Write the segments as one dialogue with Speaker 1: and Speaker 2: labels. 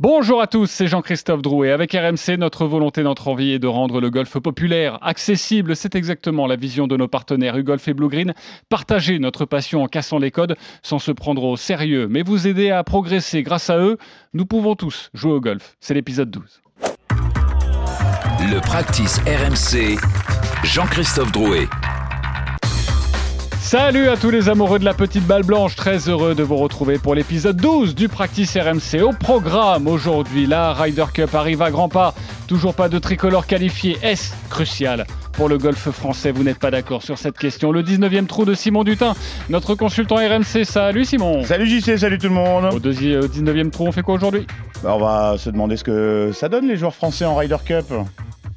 Speaker 1: Bonjour à tous, c'est Jean-Christophe Drouet. Avec RMC, notre volonté d'entrer en vie est de rendre le golf populaire, accessible. C'est exactement la vision de nos partenaires UGolf et Blue Green. Partager notre passion en cassant les codes sans se prendre au sérieux, mais vous aider à progresser. Grâce à eux, nous pouvons tous jouer au golf. C'est l'épisode 12.
Speaker 2: Le practice RMC, Jean-Christophe Drouet.
Speaker 1: Salut à tous les amoureux de la petite balle blanche, très heureux de vous retrouver pour l'épisode 12 du Practice RMC. Au programme aujourd'hui, la Ryder Cup arrive à grands pas, toujours pas de tricolore qualifié, est-ce crucial pour le golf français? Vous n'êtes pas d'accord sur cette question. Le 19e trou de Simon Dutin, notre consultant RMC. Salut Simon
Speaker 3: Salut JC, salut tout le monde
Speaker 1: Au 19e trou, on fait quoi aujourd'hui?
Speaker 3: Bah, On va se demander ce que ça donne les joueurs français en Ryder Cup.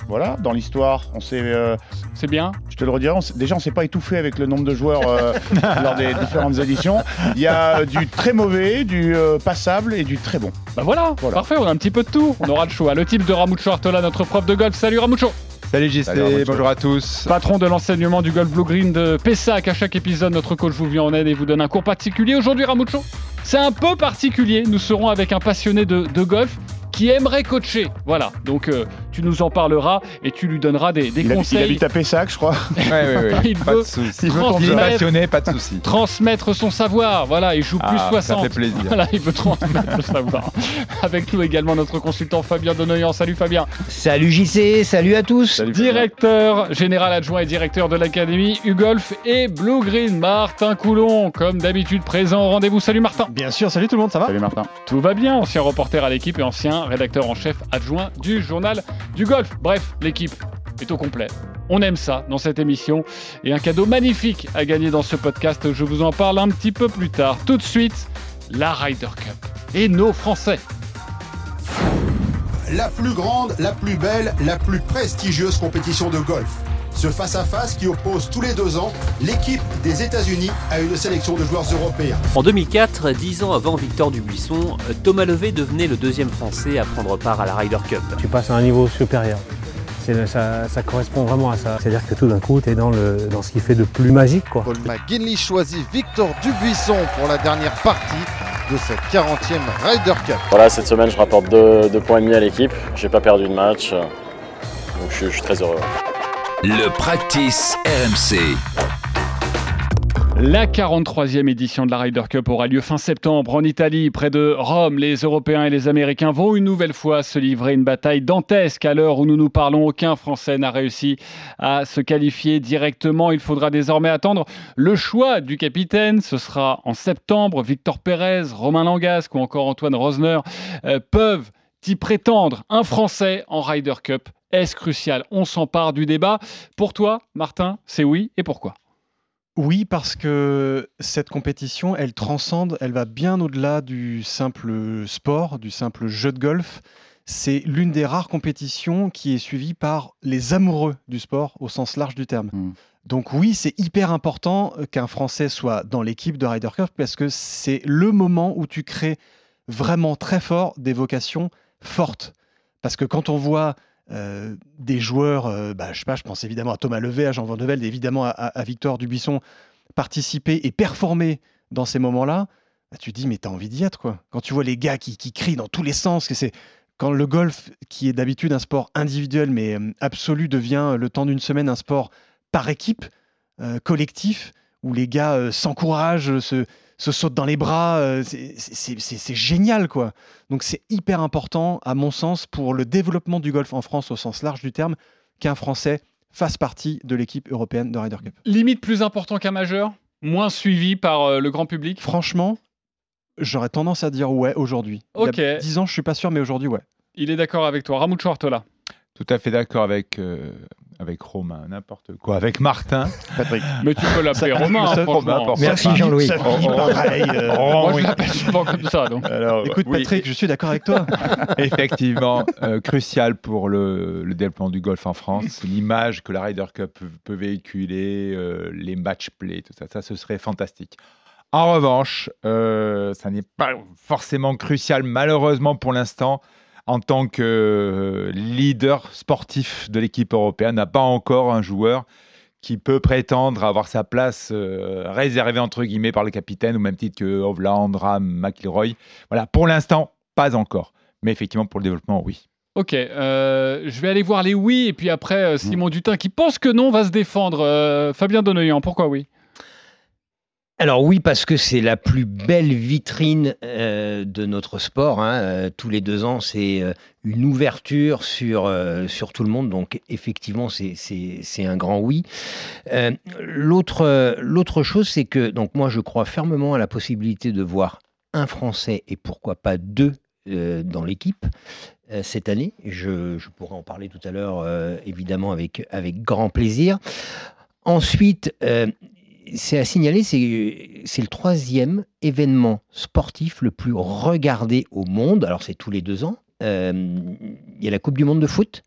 Speaker 3: Voilà, dans l'histoire, on s'est. Euh,
Speaker 1: c'est bien.
Speaker 3: Je te le redirai. déjà, on s'est pas étouffé avec le nombre de joueurs euh, lors des différentes éditions. Il y a du très mauvais, du euh, passable et du très bon.
Speaker 1: Bah voilà, parfait. On a un petit peu de tout. On aura le choix. Le type de Ramucho Artola, notre prof de golf. Salut Ramucho.
Speaker 4: Salut JC, bonjour à tous.
Speaker 1: Patron de l'enseignement du golf blue green de Pessac. À chaque épisode, notre coach vous vient en aide et vous donne un cours particulier. Aujourd'hui, Ramucho, c'est un peu particulier. Nous serons avec un passionné de, de golf qui aimerait coacher. Voilà, donc euh, tu nous en parleras et tu lui donneras des, des conseils.
Speaker 3: il habite à Pessac, je crois.
Speaker 4: Il pas veut. Il veut passionné, pas de souci.
Speaker 1: Transmettre son savoir. Voilà, il joue plus 60.
Speaker 4: Ah, ça fait plaisir.
Speaker 1: Voilà, il veut transmettre le savoir. Avec nous également notre consultant Fabien Denoyan. Salut Fabien.
Speaker 5: Salut JC, salut à tous.
Speaker 1: directeur général adjoint et directeur de l'académie UGolf et Blue Green, Martin Coulon, comme d'habitude présent au rendez-vous. Salut Martin.
Speaker 6: Bien sûr, salut tout le monde, ça va?
Speaker 3: Salut Martin.
Speaker 1: Tout va bien, ancien reporter à l'équipe et ancien rédacteur en chef adjoint du journal du golf. Bref, l'équipe est au complet. On aime ça dans cette émission. Et un cadeau magnifique à gagner dans ce podcast. Je vous en parle un petit peu plus tard. Tout de suite, la Ryder Cup. Et nos Français.
Speaker 7: La plus grande, la plus belle, la plus prestigieuse compétition de golf ce face-à-face qui oppose tous les deux ans l'équipe des États-Unis à une sélection de joueurs européens.
Speaker 8: En 2004, dix ans avant Victor Dubuisson, Thomas Levé devenait le deuxième Français à prendre part à la Ryder Cup.
Speaker 9: Tu passes à un niveau supérieur. Ça, ça, correspond vraiment à ça. C'est-à-dire que tout d'un coup, tu es dans, le, dans ce qui fait de plus magique. Quoi.
Speaker 10: Paul McGinley choisit Victor Dubuisson pour la dernière partie de cette 40e Ryder Cup.
Speaker 11: Voilà, cette semaine, je rapporte 2 points et demi à l'équipe. J'ai pas perdu de match, donc je, je suis très heureux.
Speaker 2: Le Practice RMC.
Speaker 1: La 43e édition de la Ryder Cup aura lieu fin septembre en Italie, près de Rome. Les Européens et les Américains vont une nouvelle fois se livrer une bataille dantesque. À l'heure où nous nous parlons, aucun Français n'a réussi à se qualifier directement. Il faudra désormais attendre le choix du capitaine. Ce sera en septembre. Victor Pérez, Romain Langasque ou encore Antoine Rosner euh, peuvent y prétendre. Un Français en Ryder Cup est-ce crucial? On s'empare du débat. Pour toi, Martin, c'est oui et pourquoi?
Speaker 6: Oui, parce que cette compétition, elle transcende, elle va bien au-delà du simple sport, du simple jeu de golf. C'est l'une des rares compétitions qui est suivie par les amoureux du sport au sens large du terme. Hmm. Donc oui, c'est hyper important qu'un Français soit dans l'équipe de Ryder Cup parce que c'est le moment où tu crées vraiment très fort des vocations fortes. Parce que quand on voit euh, des joueurs, euh, bah, je sais pas, je pense évidemment à Thomas Levé, à Jean Van évidemment à, Victor Dubuisson, participer et performer dans ces moments-là, bah, tu te dis, mais t'as envie d'y être, quoi. Quand tu vois les gars qui, crient dans tous les sens, que c'est quand le golf, qui est d'habitude un sport individuel mais euh, absolu, devient le temps d'une semaine un sport par équipe, collectif, où les gars s'encouragent, se, se saute dans les bras. Euh, c'est génial, quoi. Donc c'est hyper important, à mon sens, pour le développement du golf en France au sens large du terme, qu'un Français fasse partie de l'équipe européenne de Ryder Cup.
Speaker 1: Limite plus important qu'un majeur Moins suivi par euh, le grand public
Speaker 6: Franchement, j'aurais tendance à dire ouais aujourd'hui.
Speaker 1: Ok.
Speaker 6: Il y a 10 ans, je suis pas sûr, mais aujourd'hui, ouais.
Speaker 1: Il est d'accord avec toi. Ramucho Artola.
Speaker 4: Tout à fait d'accord avec, euh, avec Romain, n'importe quoi, avec Martin.
Speaker 1: Patrick. Mais tu peux l'appeler Romain,
Speaker 5: hein, Merci Jean-Louis.
Speaker 6: pareil. Euh,
Speaker 1: Moi, je l'appelle souvent comme ça. Donc.
Speaker 6: Écoute, Patrick, je suis d'accord avec toi.
Speaker 4: Effectivement, euh, crucial pour le, le, développement du golf en France. L'image que la Ryder Cup peut, véhiculer, les match play, tout ça, ça, ce serait fantastique. En revanche, ça n'est pas forcément crucial, malheureusement pour l'instant en tant que euh, leader sportif de l'équipe européenne, n'a pas encore un joueur qui peut prétendre avoir sa place euh, réservée entre guillemets par le capitaine, au même titre que Hovland, Ram, McIlroy. Voilà, pour l'instant, pas encore. Mais effectivement, pour le développement, oui.
Speaker 1: Ok, euh, je vais aller voir les oui, et puis après, euh, Simon Dutin qui pense que non va se défendre. Euh, Fabien Donoyan, pourquoi oui?
Speaker 5: Alors oui, parce que c'est la plus belle vitrine de notre sport. Hein. tous les deux ans, c'est une ouverture sur, tout le monde. Donc effectivement, c'est un grand oui. L'autre chose, c'est que moi, je crois fermement à la possibilité de voir un Français et pourquoi pas deux dans l'équipe. Euh, cette année. Je, pourrais en parler tout à l'heure, euh, évidemment, avec, grand plaisir. Ensuite, euh, c'est à signaler, c'est le troisième événement sportif le plus regardé au monde. Alors, c'est tous les deux ans. Il y a la Coupe du Monde de foot,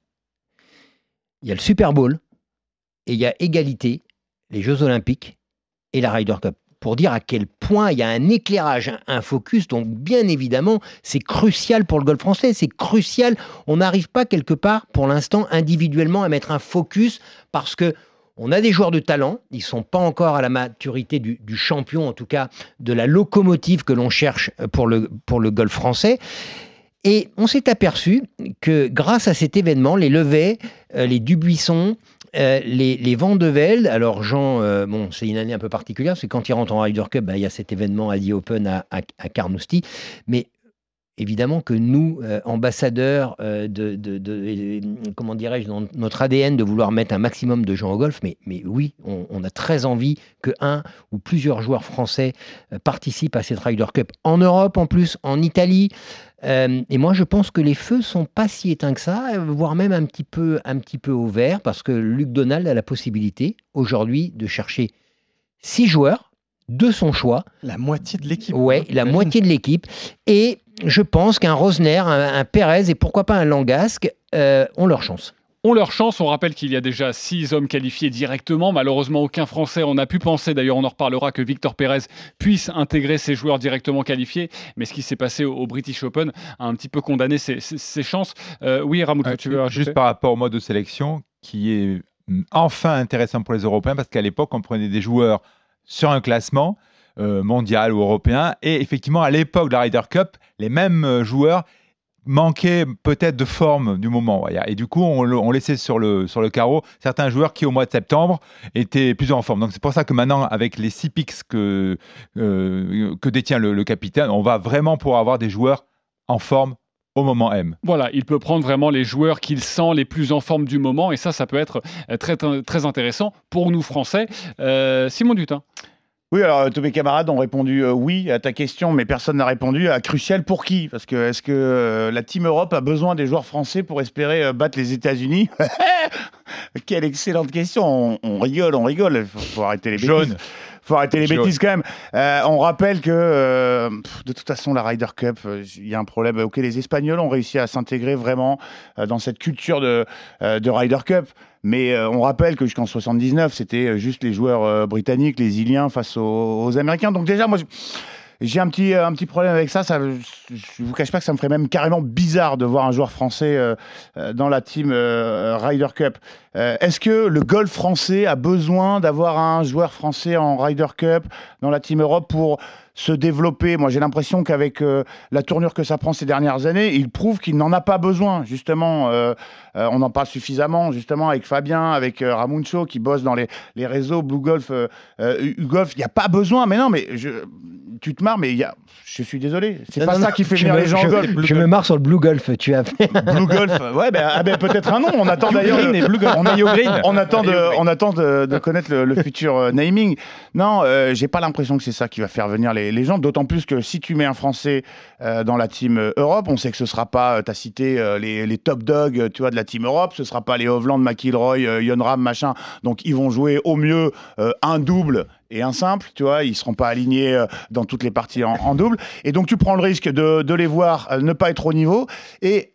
Speaker 5: il y a le Super Bowl, et il y a égalité, les Jeux Olympiques et la Ryder Cup pour dire à quel point il y a un éclairage, un focus. Donc, bien évidemment, c'est crucial pour le golf français. C'est crucial. On n'arrive pas quelque part, pour l'instant, individuellement, à mettre un focus parce que on a des joueurs de talent, ils ne sont pas encore à la maturité du, champion, en tout cas de la locomotive que l'on cherche pour le, pour le golf français. Et on s'est aperçu que grâce à cet événement, les Levets, euh, les Dubuisson, euh, les, les de Velde, alors Jean, euh, bon, c'est une année un peu particulière, parce que quand il rentre en Ryder Cup, bah, il y a cet événement à The Open à, à, Carnoustie, mais évidemment que nous, euh, ambassadeurs de, comment dirais-je, dans notre ADN de vouloir mettre un maximum de gens au golf, mais, mais oui, on, on a très envie que un ou plusieurs joueurs français participent à cette Ryder Cup en Europe, en plus, en Italie. Euh, et moi, je pense que les feux sont pas si éteints que ça, voire même un petit peu, un petit peu au vert, parce que Luc Donald a la possibilité aujourd'hui de chercher six joueurs de son choix.
Speaker 6: La moitié de l'équipe.
Speaker 5: Ouais, la moitié de l'équipe. Et je pense qu'un Rosner, un, Pérez et pourquoi pas un Langasque euh, ont leur chance
Speaker 1: ont leur chance. On rappelle qu'il y a déjà six hommes qualifiés directement. Malheureusement, aucun Français. On a pu penser, d'ailleurs, on en reparlera, que Victor Pérez puisse intégrer ses joueurs directement qualifiés. Mais ce qui s'est passé au, British Open a un petit peu condamné ses, chances. Euh, oui, Ramoud, tu veux
Speaker 4: Juste par rapport au mode de sélection, qui est enfin intéressant pour les Européens, parce qu'à l'époque, on prenait des joueurs sur un classement. Euh, mondial ou européen et effectivement à l'époque de la Ryder Cup les mêmes euh, joueurs manquait peut-être de forme du moment. Et du coup, on, laissait sur le, sur le carreau certains joueurs qui, au mois de septembre, étaient plus en forme. Donc c'est pour ça que maintenant, avec les six picks que, euh, que détient le, capitaine, on va vraiment pouvoir avoir des joueurs en forme au moment M.
Speaker 1: Voilà, il peut prendre vraiment les joueurs qu'il sent les plus en forme du moment, et ça, ça peut être très, très intéressant pour nous Français. Simon Dutin.
Speaker 3: Oui, alors euh, tous mes camarades ont répondu euh, oui à ta question, mais personne n'a répondu à crucial pour qui? Parce que est-ce que euh, la Team Europe a besoin des joueurs français pour espérer battre les États-Unis? Quelle excellente question. On, rigole, on rigole. Il faut, arrêter les bêtises. Faut arrêter les bêtises quand même. on rappelle que de toute façon, la Ryder Cup, il y a un problème. Ok, les Espagnols ont réussi à s'intégrer vraiment dans cette culture de, de Ryder Cup. Mais euh, on rappelle que jusqu'en 79, c'était euh, juste les joueurs euh, britanniques, les Iliens face aux, Américains. Donc déjà, moi, j'ai un petit, un petit problème avec ça. ça je vous cache pas que ça me ferait même carrément bizarre de voir un joueur français dans la team Ryder Cup. Est-ce que le golf français a besoin d'avoir un joueur français en Ryder Cup dans la team Europe pour se développer. Moi, j'ai l'impression qu'avec euh, la tournure que ça prend ces dernières années, il prouve qu'il n'en a pas besoin. Justement, euh, euh, on en parle suffisamment, justement, avec Fabien, avec Ramuncho, qui bosse dans les, les réseaux Blue Golf, U-Golf. Il n'y a pas besoin. Mais non, mais je, tu te marres, mais il y a, je suis désolé. C'est pas ça qui fait venir les gens
Speaker 5: je,
Speaker 3: au golf.
Speaker 5: Je, me marre sur le Blue Golf. Tu as fait.
Speaker 3: Blue Golf. Ouais, ben, ah ben peut-être un nom. On attend d'ailleurs. On, on, attend de, on attend de, de connaître le, le futur naming. Non, j'ai pas l'impression que c'est ça qui va faire venir les les, gens, d'autant plus que si tu mets un Français euh, dans la team euh, Europe, on sait que ce sera pas, euh, tu as cité les, top dogs tu vois, de la team Europe, ce sera pas les Hovland, McIlroy, Ram, machin. Donc ils vont jouer au mieux un double et un simple, tu vois, ils seront pas alignés dans toutes les parties en, double. Et donc tu prends le risque de, de les voir ne pas être au niveau. Et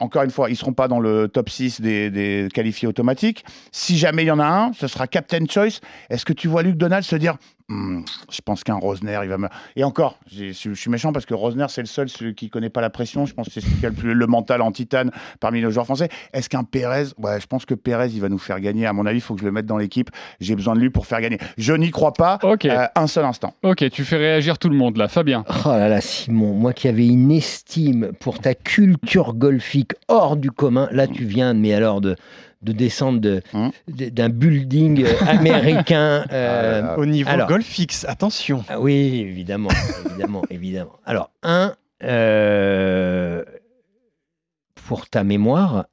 Speaker 3: encore une fois, ils ne seront pas dans le top 6 des, qualifiés automatiques. Si jamais il y en a un, ce sera Captain Choice. Est-ce que tu vois Luc Donald se dire Hmm, je pense qu'un Rosner, il va me. Et encore, je suis méchant parce que Rosner, c'est le seul celui qui connaît pas la pression. Je pense que c'est celui qui a le, plus- le mental en titane parmi nos joueurs français. Est-ce qu'un Pérez Ouais, je pense que Pérez, il va nous faire gagner. À mon avis, il faut que je le mette dans l'équipe. J'ai besoin de lui pour faire gagner. Je n'y crois pas euh, un seul instant.
Speaker 1: Ok, tu fais réagir tout le monde là, Fabien.
Speaker 5: Oh là là, Simon, moi qui avais une estime pour ta culture golfique hors du commun, là tu viens, mais alors de, de descendre de-
Speaker 3: Hum.
Speaker 5: de- d'un building euh, américain. euh,
Speaker 3: Ah,
Speaker 6: Au niveau
Speaker 5: alors-
Speaker 6: golf fixe, attention.
Speaker 5: ah oui, évidemment, évidemment, évidemment. Alors, un, euh, pour ta mémoire,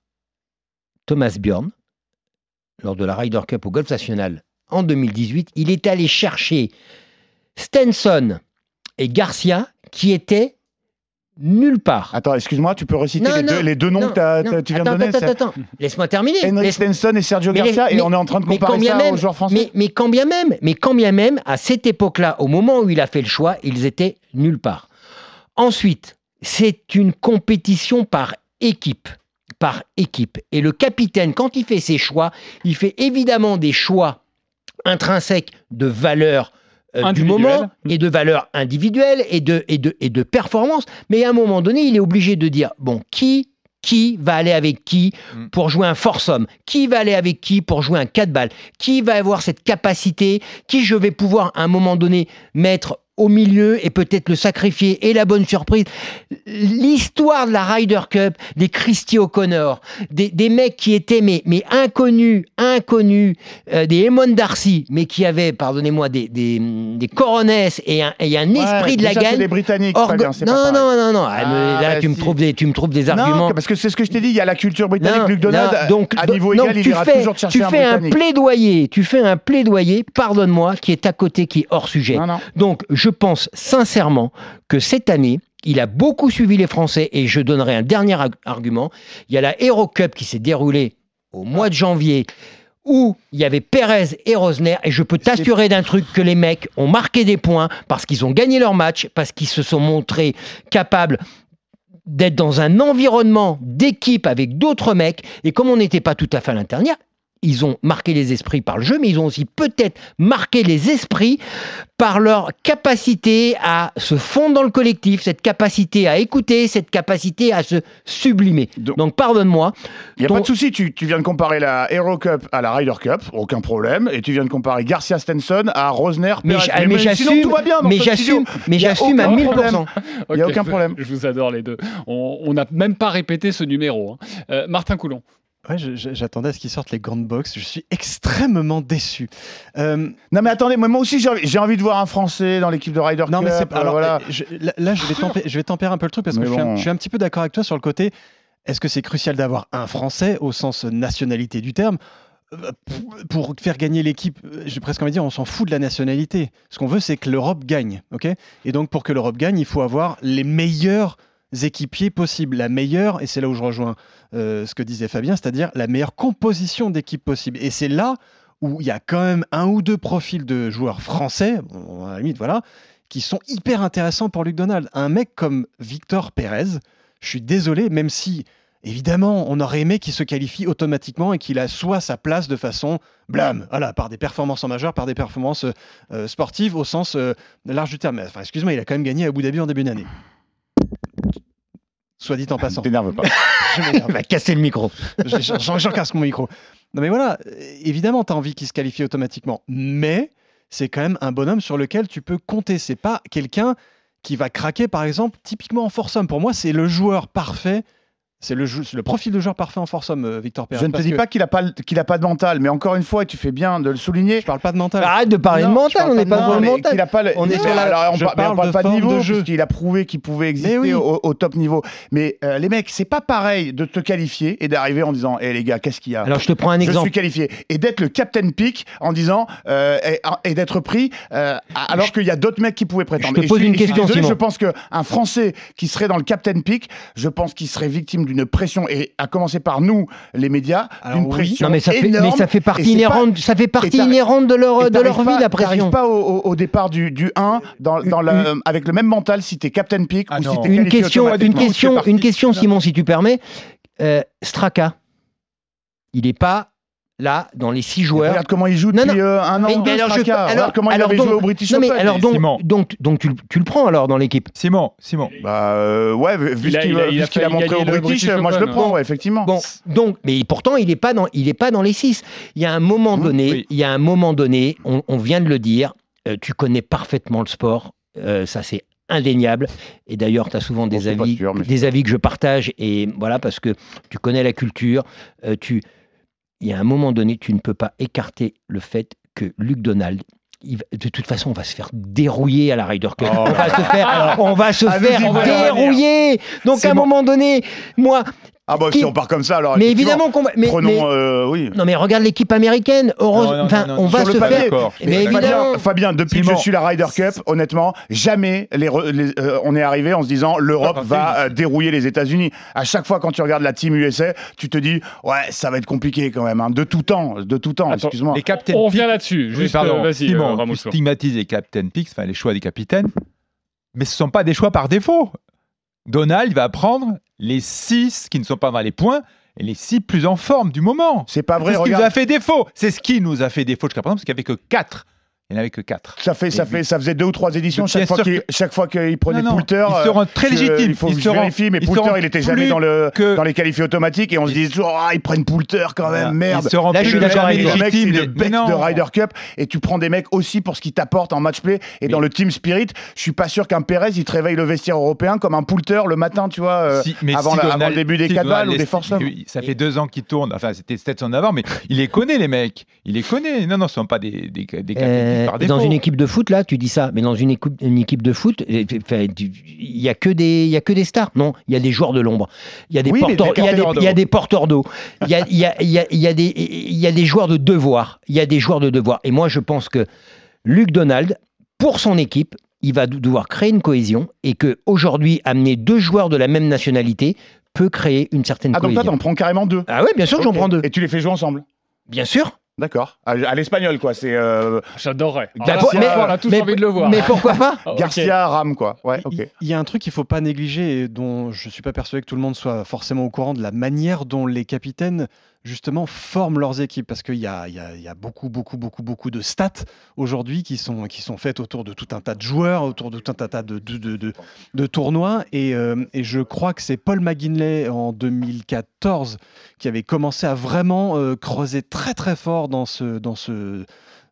Speaker 5: Thomas Bjorn, lors de la Ryder Cup au Golf National en 2018, il est allé chercher Stenson et Garcia qui étaient nulle part.
Speaker 3: Attends, excuse-moi, tu peux reciter
Speaker 5: Non,
Speaker 3: les,
Speaker 5: non,
Speaker 3: deux, les deux noms
Speaker 5: non,
Speaker 3: que tu viens
Speaker 5: attends,
Speaker 3: de donner
Speaker 5: Attends, attends, attends. Laisse-moi terminer.
Speaker 3: Henrik Stenson et Sergio
Speaker 5: Mais
Speaker 3: Garcia, et on est en train de comparer ça
Speaker 5: même-
Speaker 3: aux joueurs français.
Speaker 5: Mais, mais quand bien même, mais quand bien même, à cette époque-là, au moment où il a fait le choix, ils étaient nulle part. Ensuite, c'est une compétition par équipe, par équipe. Et le capitaine, quand il fait ses choix, il fait évidemment des choix intrinsèques de valeur euh, du moment et de valeur individuelle et de, et, de, et de performance. Mais à un moment donné, il est obligé de dire, bon, qui qui va aller avec qui
Speaker 4: Mm.
Speaker 5: pour jouer un foursome? Qui va aller avec qui pour jouer un 4 balles? Qui va avoir cette capacité? Qui je vais pouvoir à un moment donné mettre au milieu et peut-être le sacrifier et la bonne surprise. L'histoire de la Ryder Cup, des Christy O'Connor, des, des mecs qui étaient mais, mais inconnus, inconnus, euh, des Eamon Darcy, mais qui avaient, pardonnez-moi, des, des, des coronets et un, et un
Speaker 3: Ouais,
Speaker 5: esprit de la gagne.
Speaker 3: des Britanniques,
Speaker 5: Orgo-
Speaker 3: Fabien, pas
Speaker 5: non, non, non, non, Ah, mais là
Speaker 3: Ah,
Speaker 5: tu me trouves des, tu me trouves des
Speaker 3: Non,
Speaker 5: arguments.
Speaker 3: parce que c'est ce que je t'ai dit, il y a la culture britannique.
Speaker 5: Non,
Speaker 3: Luc Donald,
Speaker 5: non, donc,
Speaker 3: à niveau
Speaker 5: donc
Speaker 3: égal, il ira
Speaker 5: fais,
Speaker 3: toujours chercher
Speaker 5: tu
Speaker 3: un
Speaker 5: fais un plaidoyer, tu fais un plaidoyer, pardonne-moi, qui est à côté, qui est hors sujet.
Speaker 3: Non, non.
Speaker 5: Donc, je pense sincèrement que cette année, il a beaucoup suivi les Français et je donnerai un dernier argument. Il y a la Hero Cup qui s'est déroulée au mois de janvier où il y avait Perez et Rosner et je peux t'assurer d'un truc que les mecs ont marqué des points parce qu'ils ont gagné leur match, parce qu'ils se sont montrés capables d'être dans un environnement d'équipe avec d'autres mecs et comme on n'était pas tout à fait à l'intérieur, ils ont marqué les esprits par le jeu, mais ils ont aussi peut-être marqué les esprits par leur capacité à se fondre dans le collectif, cette capacité à écouter, cette capacité à se sublimer. Donc, pardonne-moi.
Speaker 3: Il n'y a
Speaker 5: ton-
Speaker 3: pas de souci, tu, tu viens de comparer la Hero Cup à la Ryder Cup, aucun problème, et tu viens de comparer Garcia Stenson à Rosner.
Speaker 5: Mais mais
Speaker 3: sinon,
Speaker 5: j'assume-
Speaker 3: tout va bien dans
Speaker 5: mais j'assume-
Speaker 3: studio.
Speaker 5: mais j'assume à
Speaker 3: aucun
Speaker 5: 1000%.
Speaker 3: problème. Il n'y a aucun
Speaker 1: je-
Speaker 3: problème.
Speaker 1: Je vous adore les deux. On on n'a même pas répété ce numéro. hein. Euh, Martin Coulon.
Speaker 6: Ouais, j'attendais à ce qu'ils sortent les grandes box. Je suis extrêmement déçu. Euh,
Speaker 3: Non mais attendez, moi moi aussi j'ai envie, de voir un Français dans l'équipe de Ryder
Speaker 6: non,
Speaker 3: Cup.
Speaker 6: mais alors
Speaker 3: voilà.
Speaker 6: je- là, là, je vais tempérer, je vais tempérer un peu le truc parce que je suis, un,
Speaker 3: bon.
Speaker 6: je suis un petit peu d'accord avec toi sur le côté. Est-ce que c'est crucial d'avoir un Français au sens nationalité du terme Euh, pour- pour faire gagner l'équipe, euh, j'ai presque envie de dire, on s'en fout de la nationalité. Ce qu'on veut, c'est que l'Europe gagne, ok? Et donc, pour que l'Europe gagne, il faut avoir les meilleurs équipiers possibles, la meilleure, et c'est là où je rejoins euh, ce que disait Fabien, c'est-à-dire la meilleure composition d'équipe possible. Et c'est là où il y a quand même un ou deux profils de joueurs français, à la limite, voilà, qui sont hyper intéressants pour Luc Donald. Un mec comme Victor Pérez, je suis désolé, même si, évidemment, on aurait aimé qu'il se qualifie automatiquement et qu'il assoie sa place de façon blâme, voilà, par des performances en majeur, par des performances euh, sportives au sens euh, large du terme. Enfin, excuse-moi, il a quand même gagné à Abu Dhabi en début d'année. Soit dit en passant.
Speaker 3: T'énerve pas.
Speaker 6: Je m'énerve.
Speaker 5: Va casser le micro.
Speaker 6: Je- je- J'en casse mon micro. Non mais voilà, évidemment, tu as envie qu'il se qualifie automatiquement. Mais c'est quand même un bonhomme sur lequel tu peux compter. C'est pas quelqu'un qui va craquer, par exemple, typiquement en foursome. Pour moi, c'est le joueur parfait. C'est le, le profil de joueur parfait en foursome, euh, Victor Pérez.
Speaker 3: Je ne te dis
Speaker 6: que-
Speaker 3: pas qu'il a pas qu'il a pas de mental, mais encore une fois, et tu fais bien de le souligner.
Speaker 6: Je parle pas de mental.
Speaker 5: Arrête de parler
Speaker 3: Non,
Speaker 5: de
Speaker 6: je
Speaker 5: mental,
Speaker 6: parle
Speaker 5: on
Speaker 6: pas
Speaker 5: n'est pas
Speaker 6: mental,
Speaker 5: dans le mental.
Speaker 3: a pas le-
Speaker 5: On est sur la-
Speaker 3: alors, on
Speaker 6: je
Speaker 3: par- mais on
Speaker 6: parle
Speaker 3: parle
Speaker 6: de
Speaker 3: pas de niveau,
Speaker 6: de jeu.
Speaker 3: puisqu'il a prouvé qu'il pouvait exister
Speaker 6: oui.
Speaker 3: au, au top niveau. Mais euh, les mecs, c'est pas pareil de te qualifier et d'arriver en disant Eh les gars, qu'est-ce qu'il y a?
Speaker 5: Alors, je te prends un
Speaker 3: Je
Speaker 5: exemple.
Speaker 3: suis qualifié. Et d'être le captain pick en disant euh, et, et d'être pris euh, alors qu'il y a d'autres mecs qui pouvaient prétendre.
Speaker 5: Je te pose une
Speaker 3: et je suis
Speaker 5: question,
Speaker 3: désolé. Je pense qu'un Français qui serait dans le captain pick, je pense qu'il serait victime d'une pression, et à commencer par nous, les médias, d'une
Speaker 6: oui.
Speaker 3: pression
Speaker 5: Non, mais ça fait,
Speaker 3: énorme.
Speaker 5: mais ça fait partie
Speaker 3: pas-
Speaker 5: inhérente, ça fait partie inhérente de leur, de leur
Speaker 3: t'arrives
Speaker 5: vie,
Speaker 3: pas-
Speaker 5: la pression.
Speaker 3: pas au, au- au départ du, du 1 dans, dans la- avec le même mental si t'es captain pick
Speaker 4: Ah
Speaker 3: ou
Speaker 4: non.
Speaker 3: si t'es
Speaker 5: Une question, une question, une question. Simon, si tu permets. Euh, Straka, il n'est pas là, dans les six joueurs.
Speaker 3: Regarde comment il joue
Speaker 5: Non,
Speaker 3: depuis
Speaker 5: non.
Speaker 3: euh, un an.
Speaker 5: Mais-
Speaker 3: ou
Speaker 5: mais
Speaker 3: deux,
Speaker 5: alors, je- alors-
Speaker 3: Regarde comment il
Speaker 5: alors
Speaker 3: avait
Speaker 5: donc-
Speaker 3: joué au British
Speaker 5: Non, mais
Speaker 3: Open.
Speaker 5: alors donc,
Speaker 4: Simon.
Speaker 5: donc, donc tu, le- tu le prends alors dans l'équipe?
Speaker 4: Simon, Simon.
Speaker 3: Bah euh, ouais, vu ce qu'il
Speaker 1: il a- il a
Speaker 3: montré au British,
Speaker 1: British
Speaker 3: moi je le prends, ouais, effectivement.
Speaker 5: Bon, donc, mais pourtant, il n'est pas dans, il est pas dans les six. Il y a un moment
Speaker 3: Mmh,
Speaker 5: donné,
Speaker 4: oui.
Speaker 5: il y a un moment donné, on, on vient de le dire, euh, tu connais parfaitement le sport, euh, ça c'est indéniable. Et d'ailleurs, tu as souvent des avis,
Speaker 3: sûr,
Speaker 5: des avis que je partage, et voilà, parce que tu connais la culture, euh, tu, il y a un moment donné, tu ne peux pas écarter le fait que Luc Donald. il va- de toute façon, on va se faire dérouiller à la Ryder Cup.
Speaker 3: Oh.
Speaker 5: On va se faire, on va se
Speaker 3: Ah,
Speaker 5: faire dérouiller. Donc à un
Speaker 3: bon.
Speaker 5: moment donné, moi,
Speaker 3: Ah bah si on part comme ça alors.
Speaker 5: mais évidemment qu'on va. Mais,
Speaker 3: Prenons,
Speaker 5: mais-
Speaker 3: euh, oui.
Speaker 5: non mais regarde l'équipe américaine. Enfin, on va
Speaker 3: sur
Speaker 5: se faire. Mais
Speaker 3: Fabien,
Speaker 5: évidemment.
Speaker 3: Fabien, depuis
Speaker 4: Simon.
Speaker 3: que je suis la Ryder Cup, honnêtement, jamais les re- les- euh, on est arrivé en se disant l'Europe va euh, dérouiller les États-Unis. À chaque fois quand tu regardes la team USA, tu te dis ouais ça va être compliqué quand même, hein, de tout temps, de tout temps. Excuse-moi.
Speaker 4: Les captains
Speaker 1: On revient là-dessus.
Speaker 4: Oui,
Speaker 1: Juste,
Speaker 4: pardon.
Speaker 1: euh, vas-y, euh,
Speaker 4: Simon,
Speaker 1: Ramos.
Speaker 4: tu stigmatises les captain picks, enfin les choix des capitaines, mais ce ne sont pas des choix par défaut. Donald va prendre les six qui ne sont pas dans les points et les six plus en forme du moment.
Speaker 3: C'est pas
Speaker 4: C'est
Speaker 3: vrai,
Speaker 4: ce qui
Speaker 3: regarde.
Speaker 4: nous a fait défaut. C'est ce qui nous a fait défaut jusqu'à présent, parce qu'il n'y avait que quatre. Il n'y en avait que quatre.
Speaker 3: Ça fait, ça fait, ça faisait deux ou trois éditions. Chaque fois
Speaker 4: que-
Speaker 3: chaque fois qu'il prenait
Speaker 4: Non, non,
Speaker 3: Poulter, euh,
Speaker 4: seront très
Speaker 3: que-
Speaker 4: légitimes.
Speaker 3: Il faut je
Speaker 4: seront-
Speaker 3: vérifie, mais Poulter, il était jamais dans le,
Speaker 4: que-
Speaker 3: dans les qualifiés automatiques et on se toujours, ah, ils prennent Poulter quand même, merde.
Speaker 4: Ils seront
Speaker 5: Là, je suis d'accord avec
Speaker 3: les- becs
Speaker 4: non.
Speaker 3: de Ryder Cup et tu prends des mecs aussi pour ce qu'ils t'apportent en match play et dans le team spirit. Je suis pas sûr qu'un Pérez il te réveille le vestiaire européen comme un Poulter le matin, tu vois, euh,
Speaker 4: Si- mais
Speaker 3: avant,
Speaker 4: si
Speaker 3: la- avant
Speaker 4: Donald-
Speaker 3: le début des
Speaker 4: si
Speaker 3: 4 balles ou des
Speaker 4: estime
Speaker 3: force hommes.
Speaker 4: que Ça fait deux ans qu'il tourne. Enfin, c'était Stetson avant, mais il les connaît, les mecs. Il les connaît. Non, non, ce ne sont pas des,
Speaker 5: Euh,
Speaker 4: par
Speaker 5: dans une équipe de foot, là, tu dis ça, mais dans une équipe, une équipe de foot, il y a que des, y a que des stars. Non, il y a des joueurs de l'ombre. Il y a des
Speaker 3: Oui,
Speaker 5: porteurs, il y a des,
Speaker 4: d'eau.
Speaker 5: il y a des porteurs d'eau. Il y a, il y a, il y a, il y a des, il y a des joueurs de devoir. Il y a des joueurs de devoir. Et moi, je pense que Luc Donald, pour son équipe, il va devoir créer une cohésion et que aujourd'hui, amener deux joueurs de la même nationalité peut créer une certaine
Speaker 3: Ah donc toi
Speaker 5: cohésion.
Speaker 3: t'en prends carrément deux.
Speaker 5: Ah ouais, bien sûr, que j'en prends deux.
Speaker 3: Et tu les fais jouer ensemble.
Speaker 5: Bien sûr.
Speaker 3: D'accord. À, à l'espagnol quoi. C'est euh,
Speaker 1: J'adorerais. Ce
Speaker 5: mais-
Speaker 1: on a tous
Speaker 5: mais-
Speaker 1: envie de le voir.
Speaker 5: Mais pourquoi pas.
Speaker 3: Garcia Ram quoi. Ouais.
Speaker 6: Il-
Speaker 3: Ok.
Speaker 6: Il y a un truc qu'il ne faut pas négliger et dont je ne suis pas persuadé que tout le monde soit forcément au courant de la manière dont les capitaines justement forment leurs équipes. Parce qu'il y y y a beaucoup, beaucoup, beaucoup, beaucoup de stats aujourd'hui qui sont, qui sont faites autour de tout un tas de joueurs, autour de tout un tas de, de, de, tournois. Et, euh, et je crois que c'est Paul McGinley en 2014 qui avait commencé à vraiment euh, creuser très très fort dans ce, dans ce,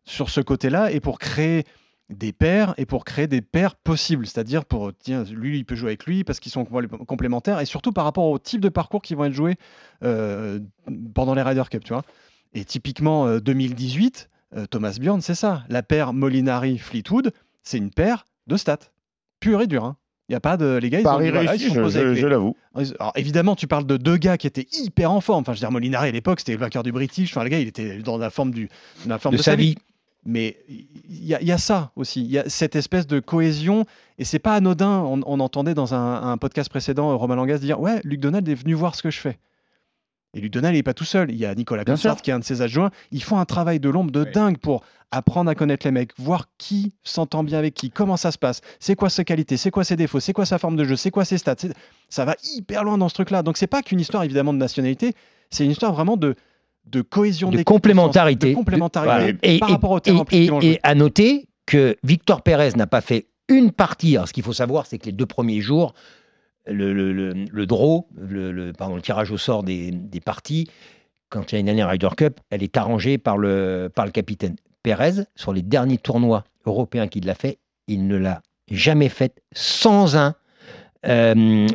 Speaker 6: sur ce côté-là. Et pour créer des paires et pour créer des paires possibles, c'est-à-dire pour tiens lui il peut jouer avec lui parce qu'ils sont complé- complémentaires et surtout par rapport au type de parcours qui vont être joués euh, pendant les Ryder Cup, tu vois. Et typiquement euh, 2018, euh, Thomas Bjorn, c'est ça, la paire Molinari Fleetwood, c'est une paire de stats, pure et dure. hein. Il y a pas de les gars, ils, ont
Speaker 3: Paris
Speaker 6: ils
Speaker 3: réussi,
Speaker 6: sont
Speaker 3: je, je- je l'avoue.
Speaker 6: alors évidemment, tu parles de deux gars qui étaient hyper en forme. Enfin, je veux dire, Molinari à l'époque, c'était le vainqueur du British. Enfin, le gars, il était dans la forme du, dans la forme
Speaker 5: De sa vie.
Speaker 6: Mais il y, a- il y a ça aussi. Il y a cette espèce de cohésion. Et c'est pas anodin. On, on entendait dans un, un podcast précédent Romain Langas dire Ouais, Luc Donald est venu voir ce que je fais. Et Luc Donald, il n'est pas tout seul. Il y a Nicolas Consart qui est un de ses adjoints. Ils font un travail de l'ombre de
Speaker 4: Oui.
Speaker 6: dingue pour apprendre à connaître les mecs, voir qui s'entend bien avec qui, comment ça se passe, c'est quoi ses qualités, c'est quoi ses défauts, c'est quoi sa forme de jeu, c'est quoi ses stats. Ça va hyper loin dans ce truc-là. Donc c'est pas qu'une histoire évidemment de nationalité, c'est une histoire vraiment de, de cohésion
Speaker 5: de complémentarité.
Speaker 6: de complémentarité
Speaker 3: De-
Speaker 5: Et,
Speaker 6: par
Speaker 5: et-
Speaker 6: rapport au terrain
Speaker 5: et-
Speaker 6: qu'ils vont
Speaker 5: et- et
Speaker 6: jouer.
Speaker 5: à noter que Victor Pérez n'a pas fait une partie. Alors, ce qu'il faut savoir, c'est que les deux premiers jours, le, le, le, le draw, le, le- pardon, le tirage au sort des, des parties, quand il y a une année Ryder Cup, elle est arrangée par le, par le capitaine. Pérez, sur les derniers tournois européens qu'il a fait, il ne l'a jamais fait sans un euh,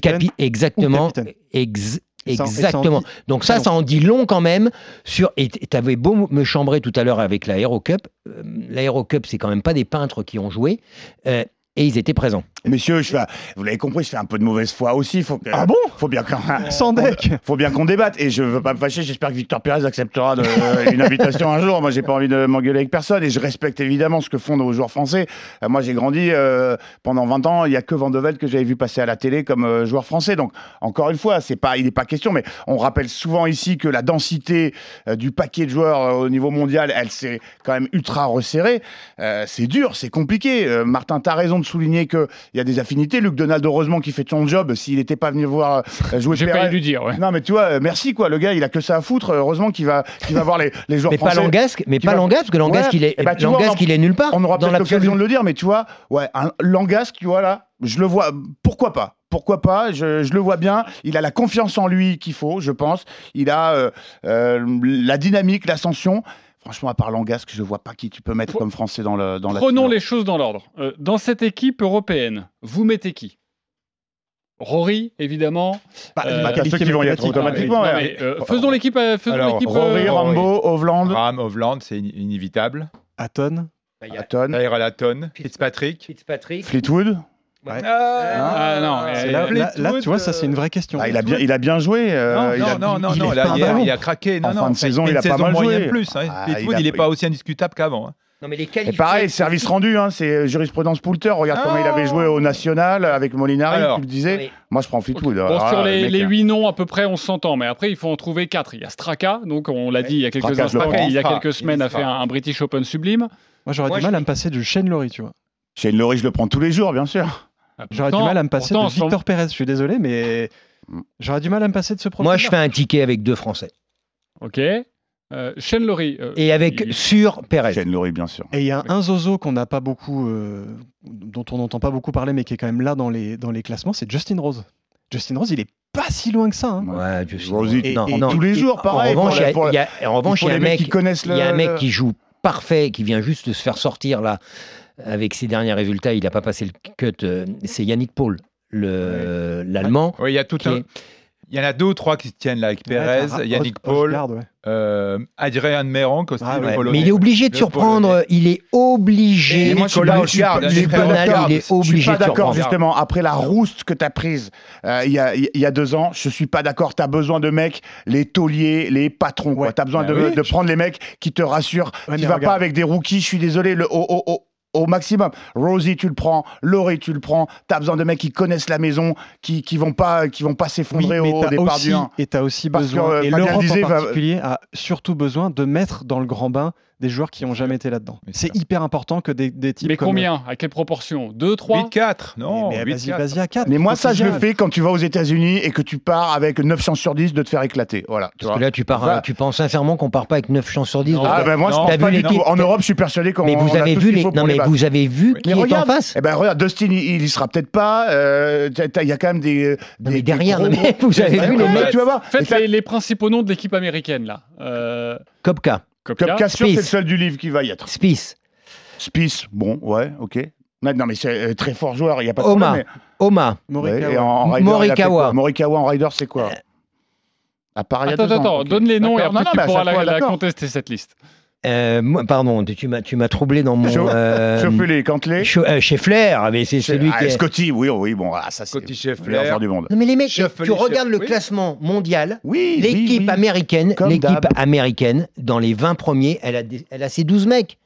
Speaker 5: capi, exactement,
Speaker 6: capitaine.
Speaker 5: ex- Exactement.
Speaker 6: dit
Speaker 5: Donc ça, ça en dit long quand même sur. Et tu avais beau me chambrer tout à l'heure avec l'Aéro Cup. Euh, L'Aéro Cup, c'est quand même pas des peintres qui ont joué. euh, et ils étaient présents.
Speaker 3: Messieurs, je fais, vous l'avez compris, je fais un peu de mauvaise foi aussi. Faut que,
Speaker 6: Ah bon
Speaker 3: Faut bien qu'on
Speaker 6: Sans deck
Speaker 3: faut bien qu'on débatte. Et je veux pas me fâcher. J'espère que Victor Pérez acceptera de- une invitation un jour. Moi, j'ai pas envie de m'engueuler avec personne. Et je respecte évidemment ce que font nos joueurs français. Euh, moi, j'ai grandi euh, pendant 20 ans. Il y a que Van de Velde que j'avais vu passer à la télé comme euh, joueur français. Donc, encore une fois, c'est pas, il n'est pas question. Mais on rappelle souvent ici que la densité euh, du paquet de joueurs euh, au niveau mondial, elle s'est quand même ultra resserrée. Euh, c'est dur, c'est compliqué. Euh, Martin, tu as raison de souligner qu'il y a des affinités. Luc Donald, heureusement, qui fait son job. S'il n'était pas venu voir euh, jouer
Speaker 1: J'ai failli lui dire, ouais.
Speaker 3: Non, mais tu vois, euh, merci quoi. Le gars, il a que ça à foutre. Heureusement qu'il va, qu'il va voir les, les joueurs
Speaker 5: Mais pas
Speaker 3: français.
Speaker 5: Langasque, mais pas
Speaker 3: va-
Speaker 5: Langasque, parce que Langasque,
Speaker 3: Ouais,
Speaker 5: il est,
Speaker 3: vois, on-
Speaker 5: il est nulle part.
Speaker 3: On aura
Speaker 5: dans
Speaker 3: peut-être l'occasion de le dire, mais tu vois, ouais, un Langasque, tu vois là, je le vois. Pourquoi pas? Pourquoi pas? Je, je le vois bien. Il a la confiance en lui qu'il faut, je pense. Il a euh, euh, la dynamique, l'ascension. Franchement, à part Langasque, je vois pas qui tu peux mettre comme français dans le dans la
Speaker 1: Prenons les choses dans l'ordre. Euh, dans cette équipe européenne, vous mettez qui? Rory, évidemment.
Speaker 6: Bah,
Speaker 1: Euh,
Speaker 3: Bah, ceux qui vont y être automatiquement. Ouais.
Speaker 1: mais, euh, faisons l'équipe. euh, l'équipe.
Speaker 3: Rory,
Speaker 1: euh,
Speaker 3: Rambo, Hovland,
Speaker 4: Ram, Hovland, c'est in- inévitable.
Speaker 6: Aton.
Speaker 3: Hatton,
Speaker 4: Tyler Laton, Fitzpatrick.
Speaker 5: Fitzpatrick.
Speaker 3: Fleetwood.
Speaker 1: Ah, non, euh,
Speaker 6: là, là- là, tu vois, ça c'est une vraie question.
Speaker 3: Ah, il, a bien, il a bien joué. euh,
Speaker 4: Non,
Speaker 3: il a-
Speaker 4: non, non, non,
Speaker 6: il
Speaker 4: non, a,
Speaker 6: bon.
Speaker 4: il a craqué. Non,
Speaker 3: En
Speaker 4: non,
Speaker 3: fin de
Speaker 4: fait,
Speaker 3: saison, il a pas mal joué.
Speaker 4: plus. Hein.
Speaker 3: Ah,
Speaker 4: Fleetwood,
Speaker 3: il a-
Speaker 4: il n'est pas aussi indiscutable qu'avant. hein.
Speaker 5: Non, mais les
Speaker 3: Et
Speaker 5: qualifiés-
Speaker 3: pareil, service rendu, hein, c'est jurisprudence Poulter. Regarde comment il avait joué au national avec Molinari,
Speaker 4: Alors,
Speaker 3: tu le disais.
Speaker 5: Oui.
Speaker 3: Moi, je prends Fleetwood.
Speaker 1: Bon, sur les,
Speaker 3: le mec,
Speaker 1: les
Speaker 3: hein.
Speaker 1: huit noms, à peu près, on s'entend. Mais après, il faut en trouver quatre. Il y a Straka, donc on l'a dit il y a quelques instants, il y a quelques semaines,
Speaker 4: Il
Speaker 1: a fait un, un British Open sublime.
Speaker 6: Moi, j'aurais du mal à me passer de Shane Laurie, tu vois.
Speaker 3: Shane Laurie, je le prends tous les jours, bien sûr.
Speaker 6: J'aurais du mal à me passer
Speaker 1: pourtant,
Speaker 6: de Victor Pérez. Je suis désolé, mais j'aurais du mal à me passer de ce profil.
Speaker 5: Moi, je fais un ticket avec deux Français.
Speaker 1: Ok. Euh, Shane Laurie. euh,
Speaker 5: Et avec
Speaker 1: il-
Speaker 5: sur Pérez.
Speaker 3: Shane Laurie, bien sûr.
Speaker 6: Et il y a un zozo qu'on n'a pas beaucoup, euh, dont on n'entend pas beaucoup parler, mais qui est quand même là dans les, dans les classements, c'est Justin Rose. Justin Rose, il est pas si loin que ça. hein.
Speaker 5: Ouais, je suis-
Speaker 3: Rosie,
Speaker 6: Et-
Speaker 5: non,
Speaker 6: et
Speaker 5: non.
Speaker 3: tous les jours, pareil.
Speaker 5: En revanche, il y a- un
Speaker 3: mecs
Speaker 5: mec,
Speaker 3: qui connaissent
Speaker 5: il y a un
Speaker 3: le-
Speaker 5: mec
Speaker 3: le-
Speaker 5: qui joue parfait, qui vient juste de se faire sortir là avec ses derniers résultats. Il n'a pas passé le cut. euh, C'est Yannick Paul, le l'allemand.
Speaker 4: Oui, il y a tout
Speaker 5: qui
Speaker 4: un.
Speaker 5: est-
Speaker 4: Il y en a deux ou trois qui se tiennent là avec Pérez,
Speaker 6: Ouais,
Speaker 4: Yannick
Speaker 6: Os-
Speaker 4: Paul,
Speaker 6: Osgard, ouais.
Speaker 4: euh, Adrien Meron, aussi,
Speaker 6: Ah
Speaker 4: le
Speaker 6: ouais,
Speaker 4: Polonais.
Speaker 5: Mais il est obligé de surprendre.
Speaker 4: Polonais.
Speaker 5: Il est obligé.
Speaker 4: Et
Speaker 3: moi, je suis
Speaker 4: Nicolas
Speaker 3: pas- je suis pas- d'accord.
Speaker 5: il est
Speaker 3: Je suis
Speaker 5: obligé
Speaker 3: pas
Speaker 5: de
Speaker 3: d'accord,
Speaker 5: surprendre.
Speaker 3: justement. Après la rouste que tu as prise euh, il y, a, il y a deux ans, je suis pas d'accord. Tu as besoin de mecs, les tauliers, les patrons.
Speaker 6: Ouais.
Speaker 3: Tu as besoin
Speaker 4: Bah
Speaker 3: de,
Speaker 4: oui.
Speaker 3: de prendre les mecs qui te rassurent.
Speaker 6: Ouais,
Speaker 3: tu
Speaker 6: mais
Speaker 3: vas
Speaker 6: regarde.
Speaker 3: pas avec des rookies, je suis désolé, le, au, au- au- au maximum. Rosie, tu le prends. Laurie, tu le prends. Tu as besoin de mecs qui connaissent la maison, qui, qui vont pas, qui vont pas s'effondrer au,
Speaker 6: t'as
Speaker 3: départ
Speaker 6: aussi,
Speaker 3: du 1.
Speaker 6: et tu as aussi
Speaker 3: Parce
Speaker 6: besoin,
Speaker 3: que, euh,
Speaker 6: et l'Europe en
Speaker 3: va-
Speaker 6: particulier a surtout besoin de mettre dans le grand bain des joueurs qui n'ont jamais été là-dedans.
Speaker 4: Mais c'est
Speaker 6: hyper important que des, des types
Speaker 1: Mais
Speaker 6: comme-
Speaker 1: combien? À quelle proportion? 2, 3
Speaker 4: 8-4, non,
Speaker 6: Mais vas-y,
Speaker 4: 8-4.
Speaker 6: vas-y à 4.
Speaker 3: Mais moi, ça, je le fais quand tu vas aux États-Unis et que tu pars avec 9 chances sur 10 de te faire éclater. Voilà. Tu
Speaker 5: Parce
Speaker 3: vois.
Speaker 5: que là, tu, pars,
Speaker 3: Voilà.
Speaker 5: tu penses sincèrement qu'on part pas avec 9 chances sur 10
Speaker 1: Non,
Speaker 3: Ah ben moi je
Speaker 4: Non,
Speaker 3: pense
Speaker 5: t'as
Speaker 3: pas
Speaker 5: vu
Speaker 3: du tout.
Speaker 5: l'équipe
Speaker 3: En Europe, je suis persuadé qu'on
Speaker 5: Mais vous
Speaker 3: on a
Speaker 5: avez
Speaker 3: tout
Speaker 5: vu les. Non, mais vous avez vu qui est en face?
Speaker 3: Eh ben regarde, Dustin, il, y sera peut-être pas. euh, Il y a quand même des. Des-
Speaker 5: mais derrière, vous avez vu les mecs
Speaker 3: Tu vas voir.
Speaker 1: Faites les principaux noms de l'équipe américaine, là. Euh,
Speaker 5: Kopka, Spieth.
Speaker 3: c'est le seul du livre qui va y être.
Speaker 5: Spice,
Speaker 3: Spice, bon, ouais, ok. Non, non, mais c'est euh, très fort joueur, il n'y a pas de
Speaker 5: Oma,
Speaker 3: problème.
Speaker 5: Oma,
Speaker 3: mais-
Speaker 6: Morikawa.
Speaker 3: Ouais, et en rider, il a fait
Speaker 5: Morikawa.
Speaker 3: Morikawa en rider, c'est quoi À part il y a
Speaker 1: Attends,
Speaker 3: deux ans.
Speaker 1: attends, donne les noms et après
Speaker 3: Non, non,
Speaker 1: tu pourras la,
Speaker 3: fois,
Speaker 1: la
Speaker 3: d'accord.
Speaker 1: contester, cette liste.
Speaker 5: Euh, moi- pardon, tu m'as tu m'as troublé dans mon.
Speaker 3: Chau-
Speaker 5: euh. Chau- euh, Scheffler, mais c'est celui
Speaker 3: Ah,
Speaker 5: qui est.
Speaker 3: Scotty, oui, oui, bon, voilà, ça c'est
Speaker 4: Scotty
Speaker 3: le
Speaker 4: Scheffler.
Speaker 3: meilleur joueur du monde.
Speaker 5: Non mais les mecs, tu regardes le
Speaker 4: oui.
Speaker 5: classement mondial,
Speaker 3: Oui, oui,
Speaker 5: l'équipe
Speaker 3: oui.
Speaker 5: américaine,
Speaker 3: Comme
Speaker 5: l'équipe américaine, dans les 20 premiers, elle a, des- elle a ses 12 mecs.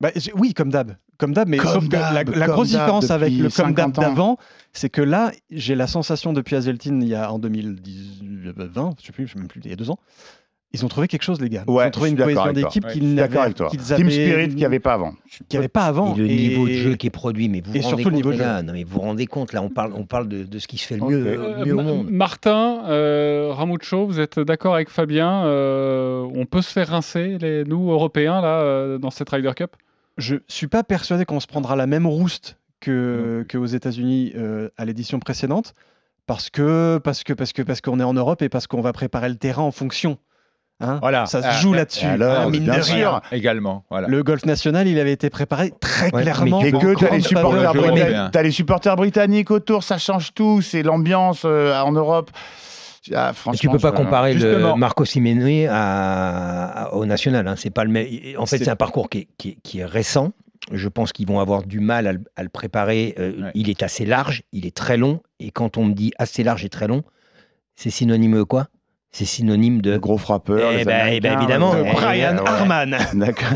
Speaker 6: Bah, oui, comme d'hab. Comme d'hab, mais
Speaker 3: Comme
Speaker 6: sauf que la, grosse différence avec le comme d'hab
Speaker 3: 50 ans.
Speaker 6: d'avant, c'est que là, j'ai la sensation depuis Hazeltine, il y a en 2020, je sais plus, je sais même plus, il y a deux ans, ils ont trouvé quelque chose, les gars.
Speaker 3: Ouais,
Speaker 6: ils ont trouvé une cohésion d'équipe
Speaker 4: Ouais,
Speaker 6: qu'ils n'avaient qu'ils
Speaker 3: Team Spirit qu'il n'y avait pas avant.
Speaker 6: qu'il n'y avait pas avant.
Speaker 5: Et le
Speaker 6: Et-
Speaker 5: niveau de jeu qui est produit, mais vous
Speaker 6: et
Speaker 5: rendez
Speaker 6: surtout le
Speaker 5: compte,
Speaker 6: niveau
Speaker 5: les
Speaker 6: de jeu.
Speaker 5: gars, non, mais vous vous rendez compte, là, on parle, on parle de, de ce qui se fait le mieux,
Speaker 1: Euh,
Speaker 5: mieux au monde.
Speaker 1: Martin, euh, Ramucho, vous êtes d'accord avec Fabien euh, On peut se faire rincer, les, nous, Européens, là, euh, dans cette Ryder Cup?
Speaker 6: Je suis pas persuadé qu'on se prendra la même rouste que qu'aux États-Unis euh, à l'édition précédente, parce que parce que parce que parce qu'on est en Europe et parce qu'on va préparer le terrain en fonction. Hein
Speaker 4: Voilà.
Speaker 6: Ça se
Speaker 4: Ah,
Speaker 6: joue
Speaker 4: et
Speaker 6: là-dessus.
Speaker 3: alors,
Speaker 6: hein, mine
Speaker 3: bien
Speaker 6: de
Speaker 3: sûr.
Speaker 6: rien.
Speaker 4: Également, voilà.
Speaker 6: Le golf national, il avait été préparé très
Speaker 5: Ouais,
Speaker 6: clairement.
Speaker 5: mais
Speaker 3: que t'as les, supporters britanniques- t'as les supporters britanniques autour, ça change tout, c'est l'ambiance euh, en Europe. Ah, franchement,
Speaker 5: tu peux pas comparer le. Marco Simeone à- à- au national. hein. C'est pas le même. En fait,
Speaker 6: C'est-
Speaker 5: c'est un parcours qui est, qui est- qui est récent. Je pense qu'ils vont avoir du mal à le, à le préparer. Euh,
Speaker 4: Ouais.
Speaker 5: Il est assez large, il est très long. Et quand on me dit assez large et très long, c'est synonyme de quoi? C'est synonyme de.
Speaker 3: Le gros frappeur.
Speaker 5: Eh ben, eh ben, évidemment.
Speaker 6: Brian
Speaker 3: ouais.
Speaker 6: Harman.
Speaker 3: D'accord.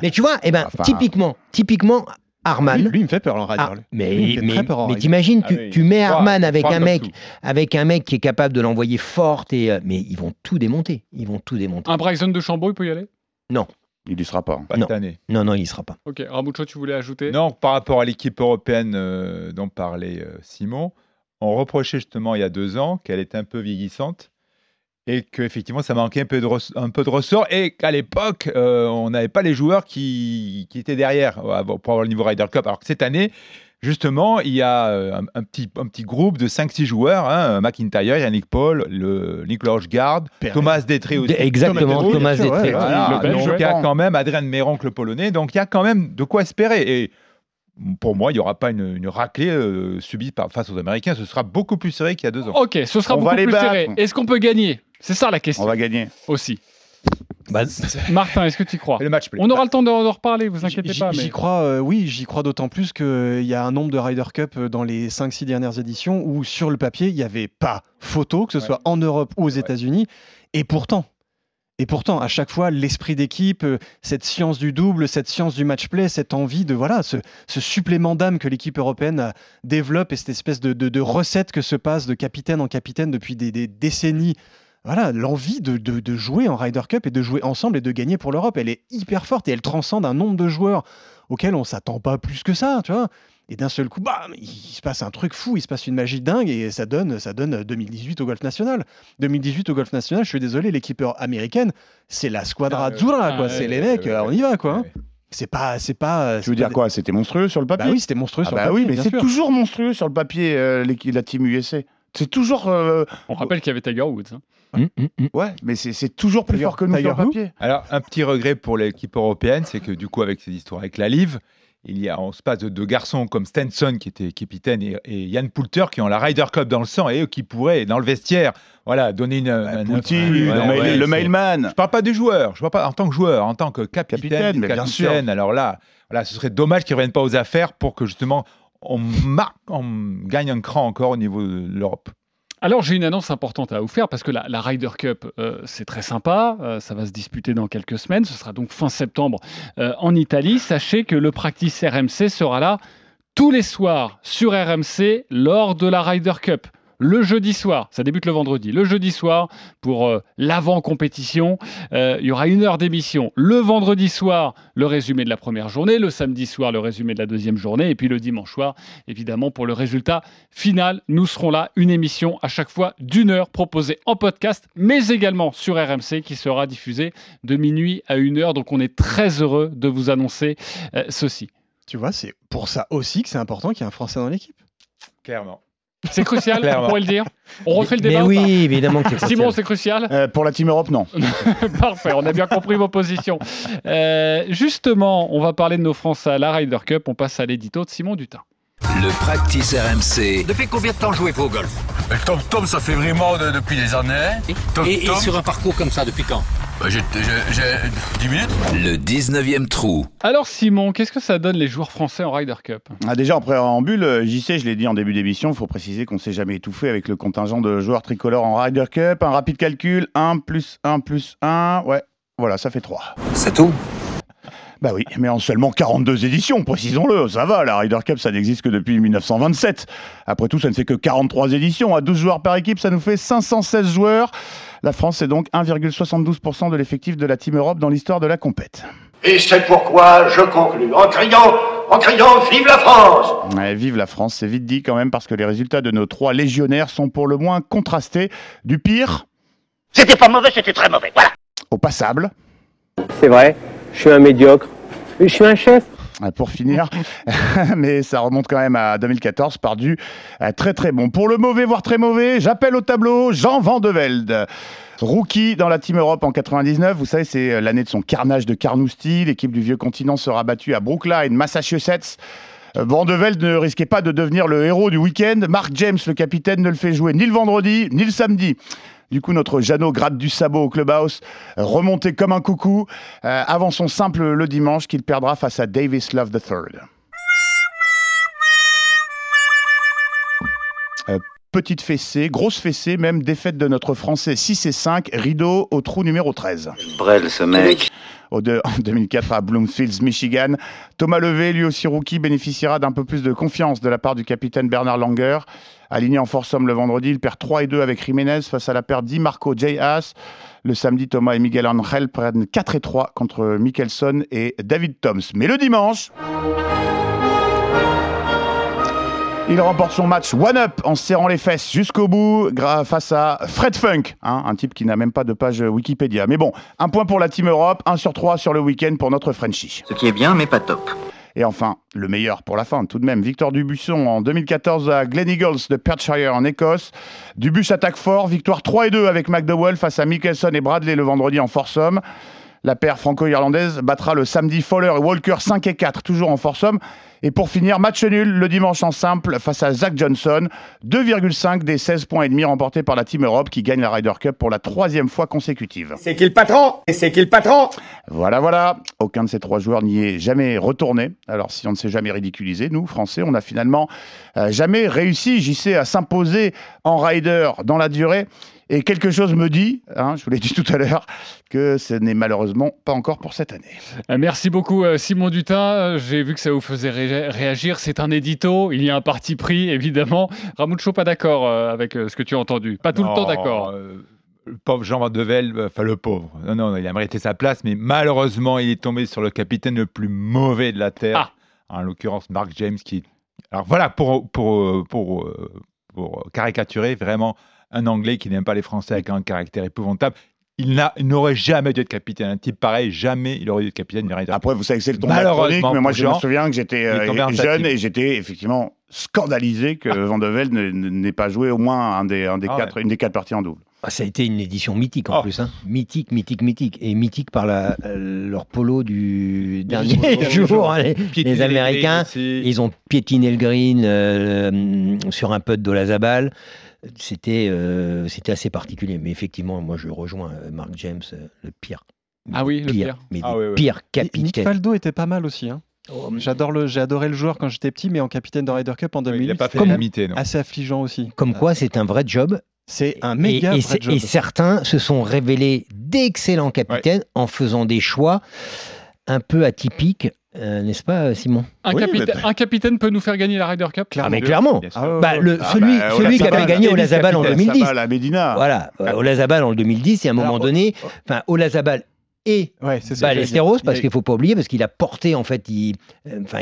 Speaker 5: Mais tu vois, eh ben,
Speaker 3: Enfin-
Speaker 5: typiquement, typiquement, Arman.
Speaker 6: Lui, lui, il me fait peur, en
Speaker 5: Ah,
Speaker 6: rider. lui.
Speaker 5: mais
Speaker 6: Lui, il me fait
Speaker 5: mais,
Speaker 6: très peur en
Speaker 5: mais t'imagines,
Speaker 4: Ah
Speaker 5: tu,
Speaker 4: oui,
Speaker 5: tu mets
Speaker 4: il frappe,
Speaker 5: Arman
Speaker 4: il
Speaker 5: avec un mec,
Speaker 4: tout.
Speaker 5: avec un mec qui est capable de l'envoyer forte et euh, mais ils vont tout démonter. Ils vont tout démonter.
Speaker 1: Un Bryson de Chambaud, il peut y aller?
Speaker 3: Il y sera pas.
Speaker 4: Pas
Speaker 5: Non.
Speaker 4: cette année.
Speaker 5: Non, non, il n'y sera pas.
Speaker 1: Ok, Ramucho, tu voulais ajouter?
Speaker 4: Non, par rapport à l'équipe européenne euh, dont parlait euh, Simon, on reprochait justement il y a deux ans qu'elle était un peu vieillissante et qu'effectivement ça manquait un peu de, res- un peu de ressort et qu'à l'époque euh, on n'avait pas les joueurs qui, qui étaient derrière euh, pour avoir le niveau Ryder Cup. Alors que cette année, justement, il y a euh, un, un petit, un petit groupe de 5-6 joueurs, hein, McIntyre, Yannick Paul, le, Nick Lorgegaard. Thomas Détré aussi.
Speaker 5: Exactement,
Speaker 6: Thomas Détré, ouais.
Speaker 4: Voilà, donc il y a quand même Adrien Méroncle, le polonais, donc il y a quand même de quoi espérer. Et pour moi, il n'y aura pas une, une raclée euh, subie par, face aux Américains, ce sera beaucoup plus serré qu'il y a deux ans.
Speaker 1: Ok, ce sera
Speaker 3: On
Speaker 1: beaucoup plus
Speaker 3: battre.
Speaker 1: serré. Est-ce qu'on peut gagner? C'est ça la question
Speaker 3: On va gagner.
Speaker 1: aussi.
Speaker 5: Bah,
Speaker 1: Martin, est-ce que tu y crois
Speaker 4: le match play.
Speaker 1: On aura le temps de, de reparler, vous inquiétez pas.
Speaker 6: J'y
Speaker 1: Mais...
Speaker 6: crois, euh, oui, j'y crois d'autant plus qu'il y a un nombre de Ryder Cup euh, dans les 5-6 dernières éditions où, sur le papier, il n'y avait pas photo, que ce
Speaker 4: Ouais.
Speaker 6: soit en Europe ou aux. États-Unis. Et pourtant, et pourtant, à chaque fois, l'esprit d'équipe, euh, cette science du double, cette science du match play, cette envie de voilà, ce, supplément d'âme que l'équipe européenne euh, développe et cette espèce de, de- recette que se passe de capitaine en capitaine depuis des, décennies. Voilà, l'envie de, de- de jouer en Ryder Cup et de jouer ensemble et de gagner pour l'Europe, elle est hyper forte et elle transcende un nombre de joueurs auxquels on s'attend pas plus que ça, tu vois. Et d'un seul coup, bam, il se passe un truc fou, il se passe une magie dingue et ça donne, ça donne 2018 au Golf National. 2018 au Golf National, je suis désolé, l'équipe américaine, c'est la squadra
Speaker 4: Ah, ouais.
Speaker 6: azzurra, quoi.
Speaker 1: Ah,
Speaker 6: c'est
Speaker 1: ouais,
Speaker 6: les
Speaker 4: ouais,
Speaker 6: mecs,
Speaker 4: ouais,
Speaker 6: euh,
Speaker 4: ouais.
Speaker 6: on y va, quoi. hein.
Speaker 4: Ouais.
Speaker 6: C'est pas, c'est pas.
Speaker 3: Tu veux dire quoi? C'était monstrueux sur le
Speaker 6: Bah
Speaker 3: papier?
Speaker 6: oui, c'était monstrueux
Speaker 3: Ah
Speaker 6: sur
Speaker 3: bah
Speaker 6: le papier,
Speaker 3: oui, mais c'est toujours monstrueux sur le papier, euh, la team USA. C'est toujours. euh,
Speaker 1: On rappelle qu'il y avait Tiger Woods. hein.
Speaker 5: hum, hum, hum.
Speaker 3: ouais, mais c'est c'est toujours plus
Speaker 6: Tiger-
Speaker 3: fort que nous
Speaker 6: Tiger
Speaker 3: sur le papier.
Speaker 4: Alors, un petit regret pour l'équipe européenne, c'est que du coup, avec ces histoires avec la Live, il y a, on se passe de deux garçons comme Stenson, qui était capitaine, et, et Yann Poulter, qui ont la Ryder Cup dans le sang, et eux qui pourraient, dans le vestiaire, voilà, donner une. un-
Speaker 3: le,
Speaker 4: ouais,
Speaker 3: mail-
Speaker 4: ouais,
Speaker 3: le
Speaker 4: c'est-
Speaker 3: mailman.
Speaker 4: Je parle pas du joueur, je parle pas en tant que joueur, en tant que capitaine.
Speaker 3: Capitaine, mais bien
Speaker 4: capitaine. Alors là, voilà, ce serait dommage qu'ils ne reviennent pas aux affaires pour que justement on marque, on gagne un cran encore au niveau de l'Europe.
Speaker 1: Alors j'ai une annonce importante à vous faire parce que la, Ryder Cup, euh, c'est très sympa, euh, ça va se disputer dans quelques semaines, ce sera donc fin septembre euh, en Italie. Sachez que le practice RMC sera là tous les soirs sur RMC lors de la Ryder Cup. Le jeudi soir, ça débute le vendredi, le jeudi soir pour euh, l'avant-compétition, euh, il y aura une heure d'émission. Le vendredi soir, le résumé de la première journée, le samedi soir, le résumé de la deuxième journée, et puis le dimanche soir, évidemment, pour le résultat final, nous serons là, une émission à chaque fois d'une heure proposée en podcast, mais également sur RMC qui sera diffusée de minuit à une heure. Donc on est très heureux de vous annoncer euh, ceci.
Speaker 6: Tu vois, c'est pour ça aussi que c'est important qu'il y ait un Français dans l'équipe.
Speaker 4: Clairement.
Speaker 1: C'est crucial, on
Speaker 4: Clairement.
Speaker 1: pourrait le dire. On refait le
Speaker 5: Mais
Speaker 1: débat. ou
Speaker 5: oui,
Speaker 1: pas
Speaker 5: évidemment que c'est
Speaker 1: Simon, c'est crucial.
Speaker 3: Euh, pour la team Europe, non.
Speaker 1: Parfait, on a bien compris vos positions. Euh, justement, on va parler de nos Français à la Ryder Cup. On passe à l'édito de Simon Dutin.
Speaker 2: Le practice RMC.
Speaker 12: Depuis combien de temps jouez-vous au golf?
Speaker 13: Tom Tom, ça fait vraiment de- depuis des années. Tom
Speaker 12: et, et
Speaker 13: Tom,
Speaker 12: sur un parcours comme ça, depuis quand?
Speaker 13: Bah, j'ai j'ai- j'ai 10 minutes.
Speaker 2: Le 19e trou.
Speaker 1: Alors Simon, qu'est-ce que ça donne les joueurs français en Ryder Cup?
Speaker 3: Ah, déjà, en préambule, euh, j'y sais, je l'ai dit en début d'émission, il faut préciser qu'on ne s'est jamais étouffé avec le contingent de joueurs tricolores en Ryder Cup. Un rapide calcul, 1 plus 1 plus 1, ouais, voilà, ça fait 3.
Speaker 12: C'est tout?
Speaker 3: Bah oui, mais en seulement 42 éditions, précisons-le, ça va, la Ryder Cup, ça n'existe que depuis 1927. Après tout, ça ne fait que 43 éditions, à 12 joueurs par équipe, ça nous fait 516 joueurs. La France est donc 1,72% de l'effectif de la Team Europe dans l'histoire de la compète.
Speaker 14: Et c'est pourquoi je conclus en criant, en criant Vive la France
Speaker 3: Ouais, vive la France, c'est vite dit quand même parce que les résultats de nos trois légionnaires sont pour le moins contrastés. Du pire?
Speaker 14: C'était pas mauvais, c'était très mauvais, voilà
Speaker 3: au passable?
Speaker 15: C'est vrai, je suis un médiocre. Je suis un chef.
Speaker 3: Euh, Pour finir, mais ça remonte quand même à 2014 par du euh, très très bon. Pour le mauvais, voire très mauvais, j'appelle au tableau Jean Van de Velde. Rookie dans la Team Europe en 99, vous savez, c'est l'année de son carnage de Carnoustie. L'équipe du vieux continent sera battue à Brookline, Massachusetts. Euh, Van de Velde ne risquait pas de devenir le héros du week-end. Mark James, le capitaine, ne le fait jouer ni le vendredi, ni le samedi. Du coup, notre Jeannot gratte du sabot au clubhouse, remonté comme un coucou, euh, avant son simple le dimanche qu'il perdra face à Davis Love III. Euh, petite fessée, grosse fessée, même défaite de notre Français 6 et 5, rideau au trou numéro 13.
Speaker 14: Brel, ce mec
Speaker 3: Au de- en 2004 à Bloomfields, Michigan. Thomas Levé, lui aussi rookie, bénéficiera d'un peu plus de confiance de la part du capitaine Bernard Langer. Aligné en foursome le vendredi, il perd 3 et 2 avec Jiménez face à la paire Di Marco J. Haas. Le samedi, Thomas et Miguel Angel prennent 4 et 3 contre Mickelson et David Toms. Mais le dimanche, il remporte son match one-up en se serrant les fesses jusqu'au bout face à Fred Funk, hein, un type qui n'a même pas de page Wikipédia. Mais bon, un point pour la Team Europe, 1 sur 3 sur le week-end pour notre Frenchie.
Speaker 16: Ce qui est bien, mais pas top.
Speaker 3: Et enfin, le meilleur pour la fin, tout de même, Victor Dubuisson en 2014 à Glen Eagles de Perthshire en Écosse. Dubus attaque fort, victoire 3 et 2 avec McDowell face à Mickelson et Bradley le vendredi en foursome. La paire franco-irlandaise battra le samedi Fowler et Walker 5 et 4, toujours en foursome. Et pour finir, match nul le dimanche en simple face à Zach Johnson. 2,5 des 16 points et demi remportés par la Team Europe qui gagne la Ryder Cup pour la troisième fois consécutive.
Speaker 14: C'est qui le patron? Et c'est qui le patron?
Speaker 3: Voilà, voilà. Aucun de ces trois joueurs n'y est jamais retourné. Alors, si on ne s'est jamais ridiculisé, nous, Français, on n'a finalement euh, jamais réussi, JC, à s'imposer en rider dans la durée. Et quelque chose me dit, hein, je vous l'ai dit tout à l'heure, que ce n'est malheureusement pas encore pour cette année.
Speaker 1: Euh, Merci beaucoup euh, Simon Dutin. Euh, J'ai vu que ça vous faisait ré- réagir. C'est un édito. Il y a un parti pris, évidemment. Ramucho, pas d'accord avec ce que tu as entendu. Pas tout le temps d'accord.
Speaker 4: euh, le pauvre Jean Van de Velde, euh, enfin le pauvre. Non, non, il a mérité sa place, mais malheureusement, il est tombé sur le capitaine le plus mauvais de la Terre, en l'occurrence Mark James, qui. Alors voilà, pour, pour, pour, pour caricaturer, vraiment un Anglais qui n'aime pas les Français avec un caractère épouvantable. Il n'a- il n'aurait jamais dû être capitaine. Un type pareil, jamais il aurait dû être capitaine du Ryder Cup.
Speaker 3: Après, vous savez que c'est le la chronique, mais moi je me souviens que j'étais euh, jeune
Speaker 4: jeune
Speaker 3: et j'étais effectivement scandalisé que Van de Velde n'ait pas joué au moins un des, un des
Speaker 5: Ah
Speaker 3: quatre, une des quatre parties en double.
Speaker 5: Ah, ça a été une édition mythique en plus, hein. mythique, mythique, mythique, et mythique par la, euh, leur polo du dernier jour.
Speaker 4: jour.
Speaker 5: hein, Les, Américains, ils ont piétiné le green euh, sur un putt d'Olazabal. C'était euh, c'était assez particulier, mais effectivement, moi je rejoins euh, Mark James, euh, le pire.
Speaker 1: Ah oui, le pire.
Speaker 5: Mais
Speaker 6: Ah
Speaker 5: le
Speaker 6: oui, oui.
Speaker 5: pire
Speaker 6: Et Nick
Speaker 5: capitaine.
Speaker 6: Faldo était pas mal aussi. hein.
Speaker 5: Oh,
Speaker 6: J'adore le, j'ai adoré le joueur quand j'étais petit, mais en capitaine de Ryder Cup en 2008,
Speaker 4: pas fait
Speaker 6: c'était
Speaker 4: l'imiter, non.
Speaker 6: assez affligeant aussi.
Speaker 5: Comme quoi, c'est un vrai job.
Speaker 6: C'est un méga
Speaker 5: et
Speaker 6: vrai job.
Speaker 5: et certains se sont révélés d'excellents capitaines en faisant des choix un peu atypiques, euh, n'est-ce pas, Simon?
Speaker 1: Un, capita- un capitaine peut nous faire gagner la Ryder Cup?
Speaker 5: Ah, mais clairement.
Speaker 1: Ah
Speaker 5: Bah, le-
Speaker 1: Ah
Speaker 5: celui,
Speaker 1: bah,
Speaker 5: celui qui
Speaker 1: Olazabal,
Speaker 5: avait gagné Olazabal en
Speaker 1: capitaine,
Speaker 5: 2010.
Speaker 3: Sabal à Medina.
Speaker 5: Voilà, euh, Olazabal en 2010, et à un moment donné, enfin, Olazabal et
Speaker 6: j'allais
Speaker 5: Ballesteros, parce
Speaker 6: Il-
Speaker 5: qu'il faut pas oublier, parce qu'il a porté en fait, euh, enfin,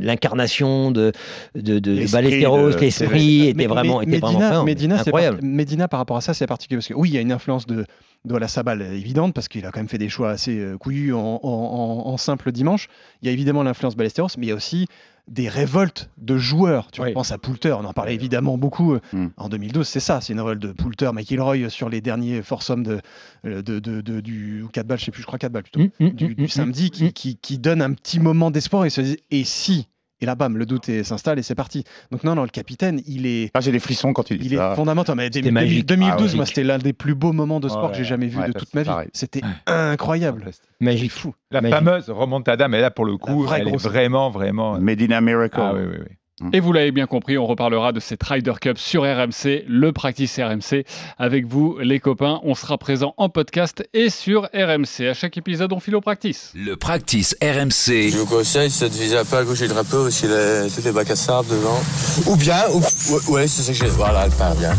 Speaker 5: l'incarnation de, de, de Ballesteros, l'esprit était vraiment, était vraiment
Speaker 6: Medina,
Speaker 5: fin,
Speaker 6: Medina, c'est
Speaker 5: incroyable.
Speaker 6: par- Medina, par rapport à ça, c'est particulier parce que oui, il y a une influence de de Sabal évidente parce qu'il a quand même fait des choix assez euh, couillus en, en- en- en simple dimanche. Il y a évidemment l'influence Ballesteros, mais il y a aussi des révoltes de joueurs. Tu penses à Poulter, on en parlait évidemment beaucoup euh,
Speaker 3: Hmm.
Speaker 6: en 2012. C'est ça, c'est une révolte de Poulter, McIlroy sur les derniers foursomes de, euh, de, de, de- du 4 balles, je sais plus, je crois 4 balles plutôt,
Speaker 5: Mm,
Speaker 6: du, du samedi qui, qui, qui donne un petit moment d'espoir et se dit et si et là, bam, le doute s'installe et c'est parti. Donc non, non, le capitaine, il est,
Speaker 3: Ah, j'ai des frissons quand il dit
Speaker 6: il
Speaker 3: ça.
Speaker 6: est fondamental. Mais
Speaker 3: C'était
Speaker 6: 2000-
Speaker 3: magique.
Speaker 6: 2012,
Speaker 3: Ah,
Speaker 6: moi, c'était l'un des plus beaux moments de sport
Speaker 4: Ouais,
Speaker 6: que j'ai jamais vu
Speaker 4: ouais,
Speaker 6: de toute ma vie. C'était incroyable.
Speaker 5: Magique.
Speaker 6: fou.
Speaker 4: La
Speaker 5: Magique.
Speaker 4: fameuse remontada, mais là pour le coup, elle est vraiment, vraiment.
Speaker 3: Medina Miracle.
Speaker 4: Ah oui, oui, oui.
Speaker 1: Et vous l'avez bien compris, on reparlera de cette Ryder Cup sur RMC, le practice RMC. Avec vous, les copains, on sera présent en podcast et sur RMC. À chaque épisode, on file au practice.
Speaker 2: Le practice RMC.
Speaker 13: Je vous conseille, de viser un peu à gauche du drapeau, aussi les, tous les bacs à sable devant. Ou bien, ou, ouais, ouais, c'est ça que j'ai. Voilà, elle part bien.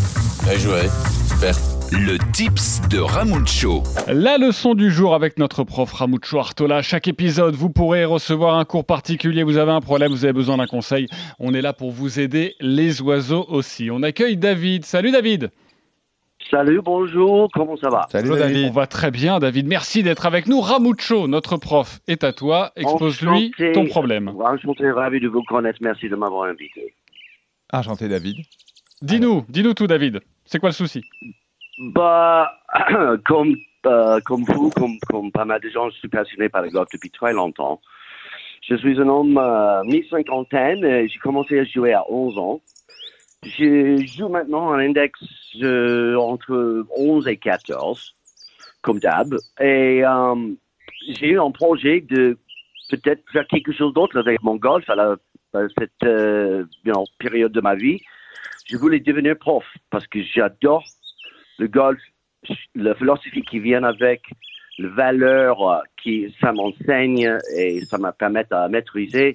Speaker 13: Bien joué. Super.
Speaker 2: Le tips de Ramuncho.
Speaker 1: La leçon du jour avec notre prof Ramucho Artola. Chaque épisode, vous pourrez recevoir un cours particulier. Vous avez un problème, vous avez besoin d'un conseil. On est là pour vous aider, les oiseaux aussi. On accueille David. Salut David.
Speaker 17: Salut, bonjour, comment ça va?
Speaker 3: Salut
Speaker 1: Bonjour,
Speaker 3: David.
Speaker 1: On va très bien, David. Merci d'être avec nous. Ramucho, notre prof, est à toi. Expose-lui ton problème.
Speaker 17: Enchanté, ravi de vous connaître, merci de m'avoir invité.
Speaker 4: Enchanté, David.
Speaker 1: Dis-nous, dis-nous tout, David. C'est quoi le souci?
Speaker 17: Bah, comme, euh, comme vous, comme, comme pas mal de gens, je suis passionné par le golf depuis très longtemps. Je suis un homme euh, mi-cinquantaine, et j'ai commencé à jouer à 11 ans. Je joue maintenant un index euh, entre 11 et 14, comme d'hab. Et euh, j'ai eu un projet de peut-être faire quelque chose d'autre avec mon golf à, la, à cette euh, you période de ma vie. Je voulais devenir prof parce que j'adore le golf, la philosophie qui vient avec, la valeur euh, qui ça m'enseigne et ça me permet à maîtriser.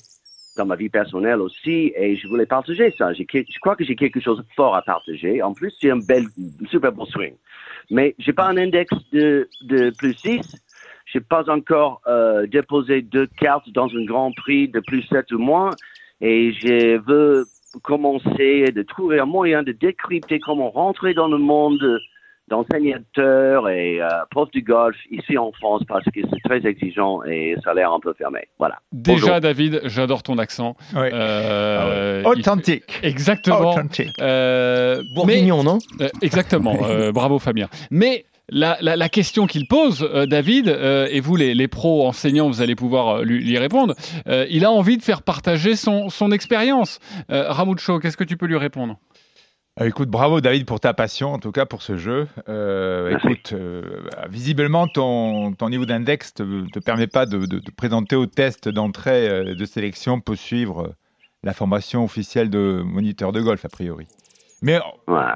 Speaker 17: dans ma vie personnelle aussi, et je voulais partager ça. Je crois que j'ai quelque chose de fort à partager. En plus, j'ai un bel, super beau swing. Mais j'ai pas un index de, de plus 6. J'ai pas encore euh, déposé deux cartes dans un grand prix de plus 7 ou moins. Et je veux commencer de trouver un moyen de décrypter comment rentrer dans le monde d'enseignateur et euh, prof du golf ici en France parce que c'est très exigeant et ça a l'air un peu fermé. Voilà.
Speaker 1: Déjà,
Speaker 17: Bonjour.
Speaker 1: David, j'adore ton accent.
Speaker 4: Ouais.
Speaker 1: Euh,
Speaker 4: Ah Authentique.
Speaker 1: il- Exactement.
Speaker 4: Authentique.
Speaker 1: Euh,
Speaker 5: Bourguignon, non?
Speaker 1: Euh, exactement. Euh, bravo Fabien. Mais la, la- la question qu'il pose, euh, David, euh, et vous les, les pros enseignants, vous allez pouvoir euh, lui, lui répondre, euh, il a envie de faire partager son, son expérience. Euh, Ramucho, qu'est-ce que tu peux lui répondre?
Speaker 4: Euh, écoute, bravo David pour ta passion, en tout cas pour ce jeu. Euh, écoute, euh, visiblement ton, ton niveau d'index te, te permet pas de, de- de présenter au test d'entrée euh, de sélection pour suivre euh, la formation officielle de moniteur de golf a priori. Mais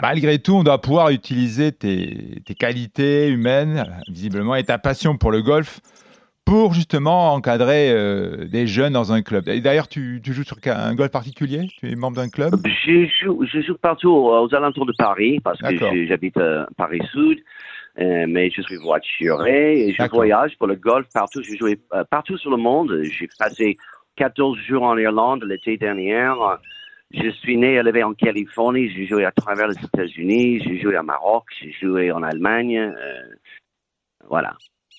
Speaker 4: malgré tout, on doit pouvoir utiliser tes, tes qualités humaines, euh, visiblement, et ta passion pour le golf pour justement encadrer euh, des jeunes dans un club. D'ailleurs, tu, tu joues sur un golf particulier? Tu es membre d'un club?
Speaker 17: Je joue, je joue partout euh, aux alentours de Paris parce que j'habite à euh, mais je suis voituré et je voyage pour le golf partout. J'ai joué euh, partout sur le monde. J'ai passé 14 jours en Irlande l'été dernier. Je suis né et élevé en Californie. J'ai joué à travers les États-Unis. J'ai joué à Maroc. J'ai joué en Allemagne. euh, voilà.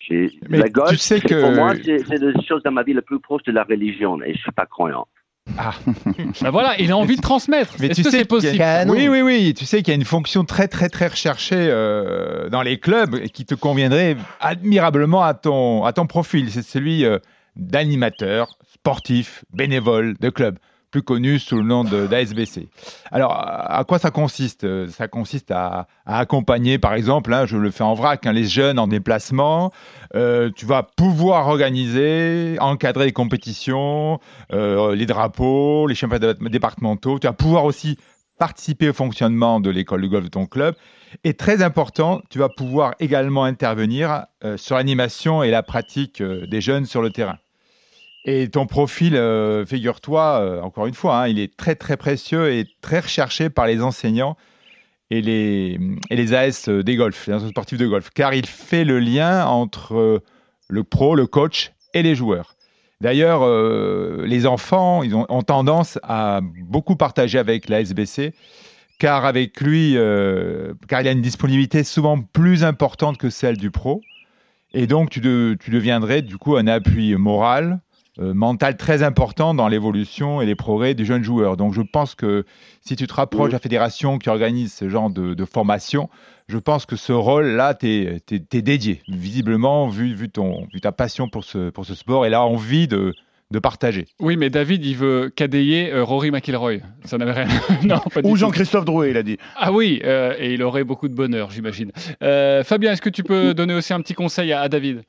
Speaker 4: Mais
Speaker 17: le golf,
Speaker 4: tu sais
Speaker 17: c'est-
Speaker 4: que-
Speaker 17: pour moi, c'est la chose dans ma vie la plus proche de la religion et je suis pas croyant.
Speaker 1: Ben voilà, il a envie de transmettre.
Speaker 4: Mais tu
Speaker 1: que
Speaker 4: sais a- Oui, oui, oui. Tu sais qu'il y a une fonction très, très, très recherchée euh, dans les clubs et qui te conviendrait admirablement à ton, à ton profil. C'est celui euh, d'animateur, sportif, bénévole de club, plus connu sous le nom d'ASBC. Alors, à quoi ça consiste? Ça consiste à, accompagner, par exemple, hein, je le fais en vrac, hein, les jeunes en déplacement. Euh, tu vas pouvoir organiser, encadrer les compétitions, euh, les drapeaux, les championnats départementaux. Tu vas pouvoir aussi participer au fonctionnement de l'école de golf de ton club. Et très important, tu vas pouvoir également intervenir euh, sur l'animation et la pratique des jeunes sur le terrain. Et ton profil, euh, figure-toi, euh, encore une fois, hein, il est très très précieux et très recherché par les enseignants et les, et les AS des golfs, les sportifs de golf, car il fait le lien entre euh, le pro, le coach et les joueurs. D'ailleurs, les enfants ils ont, tendance à beaucoup partager avec la SBC, car avec lui, car il a une disponibilité souvent plus importante que celle du pro, et donc tu, de- tu deviendrais du coup un appui moral, euh, mental très important dans l'évolution et les progrès des jeunes joueurs. Donc je pense que si tu te rapproches de la fédération qui organise ce genre de, de formation, je pense que ce rôle-là, tu es, dédié, visiblement, vu, vu, ton, vu ta passion pour ce, pour ce sport et la envie de, de partager.
Speaker 1: Oui, mais David, il veut cadayer euh, Rory McIlroy. Ça n'avait rien. non, pas
Speaker 3: Ou. Jean-Christophe Drouet, il a dit.
Speaker 1: Ah oui, euh, et il aurait beaucoup de bonheur, j'imagine. Euh, Fabien, est-ce que tu peux donner aussi un petit conseil à, à David?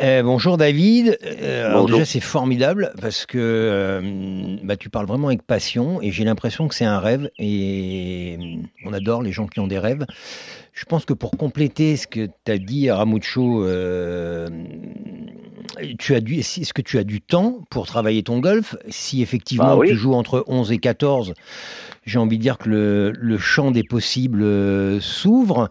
Speaker 5: Euh, bonjour David. Euh,
Speaker 1: Bonjour.
Speaker 5: déjà c'est formidable parce que euh, bah, tu parles vraiment avec passion et j'ai l'impression que c'est un rêve et euh, on adore les gens qui ont des rêves. Je pense que pour compléter ce que tu as dit Ramucho, euh, tu as du, est-ce que tu as du temps pour travailler ton golf? Si effectivement
Speaker 17: Bah oui.
Speaker 5: tu joues entre 11 et 14, j'ai envie de dire que le, le champ des possibles euh, s'ouvre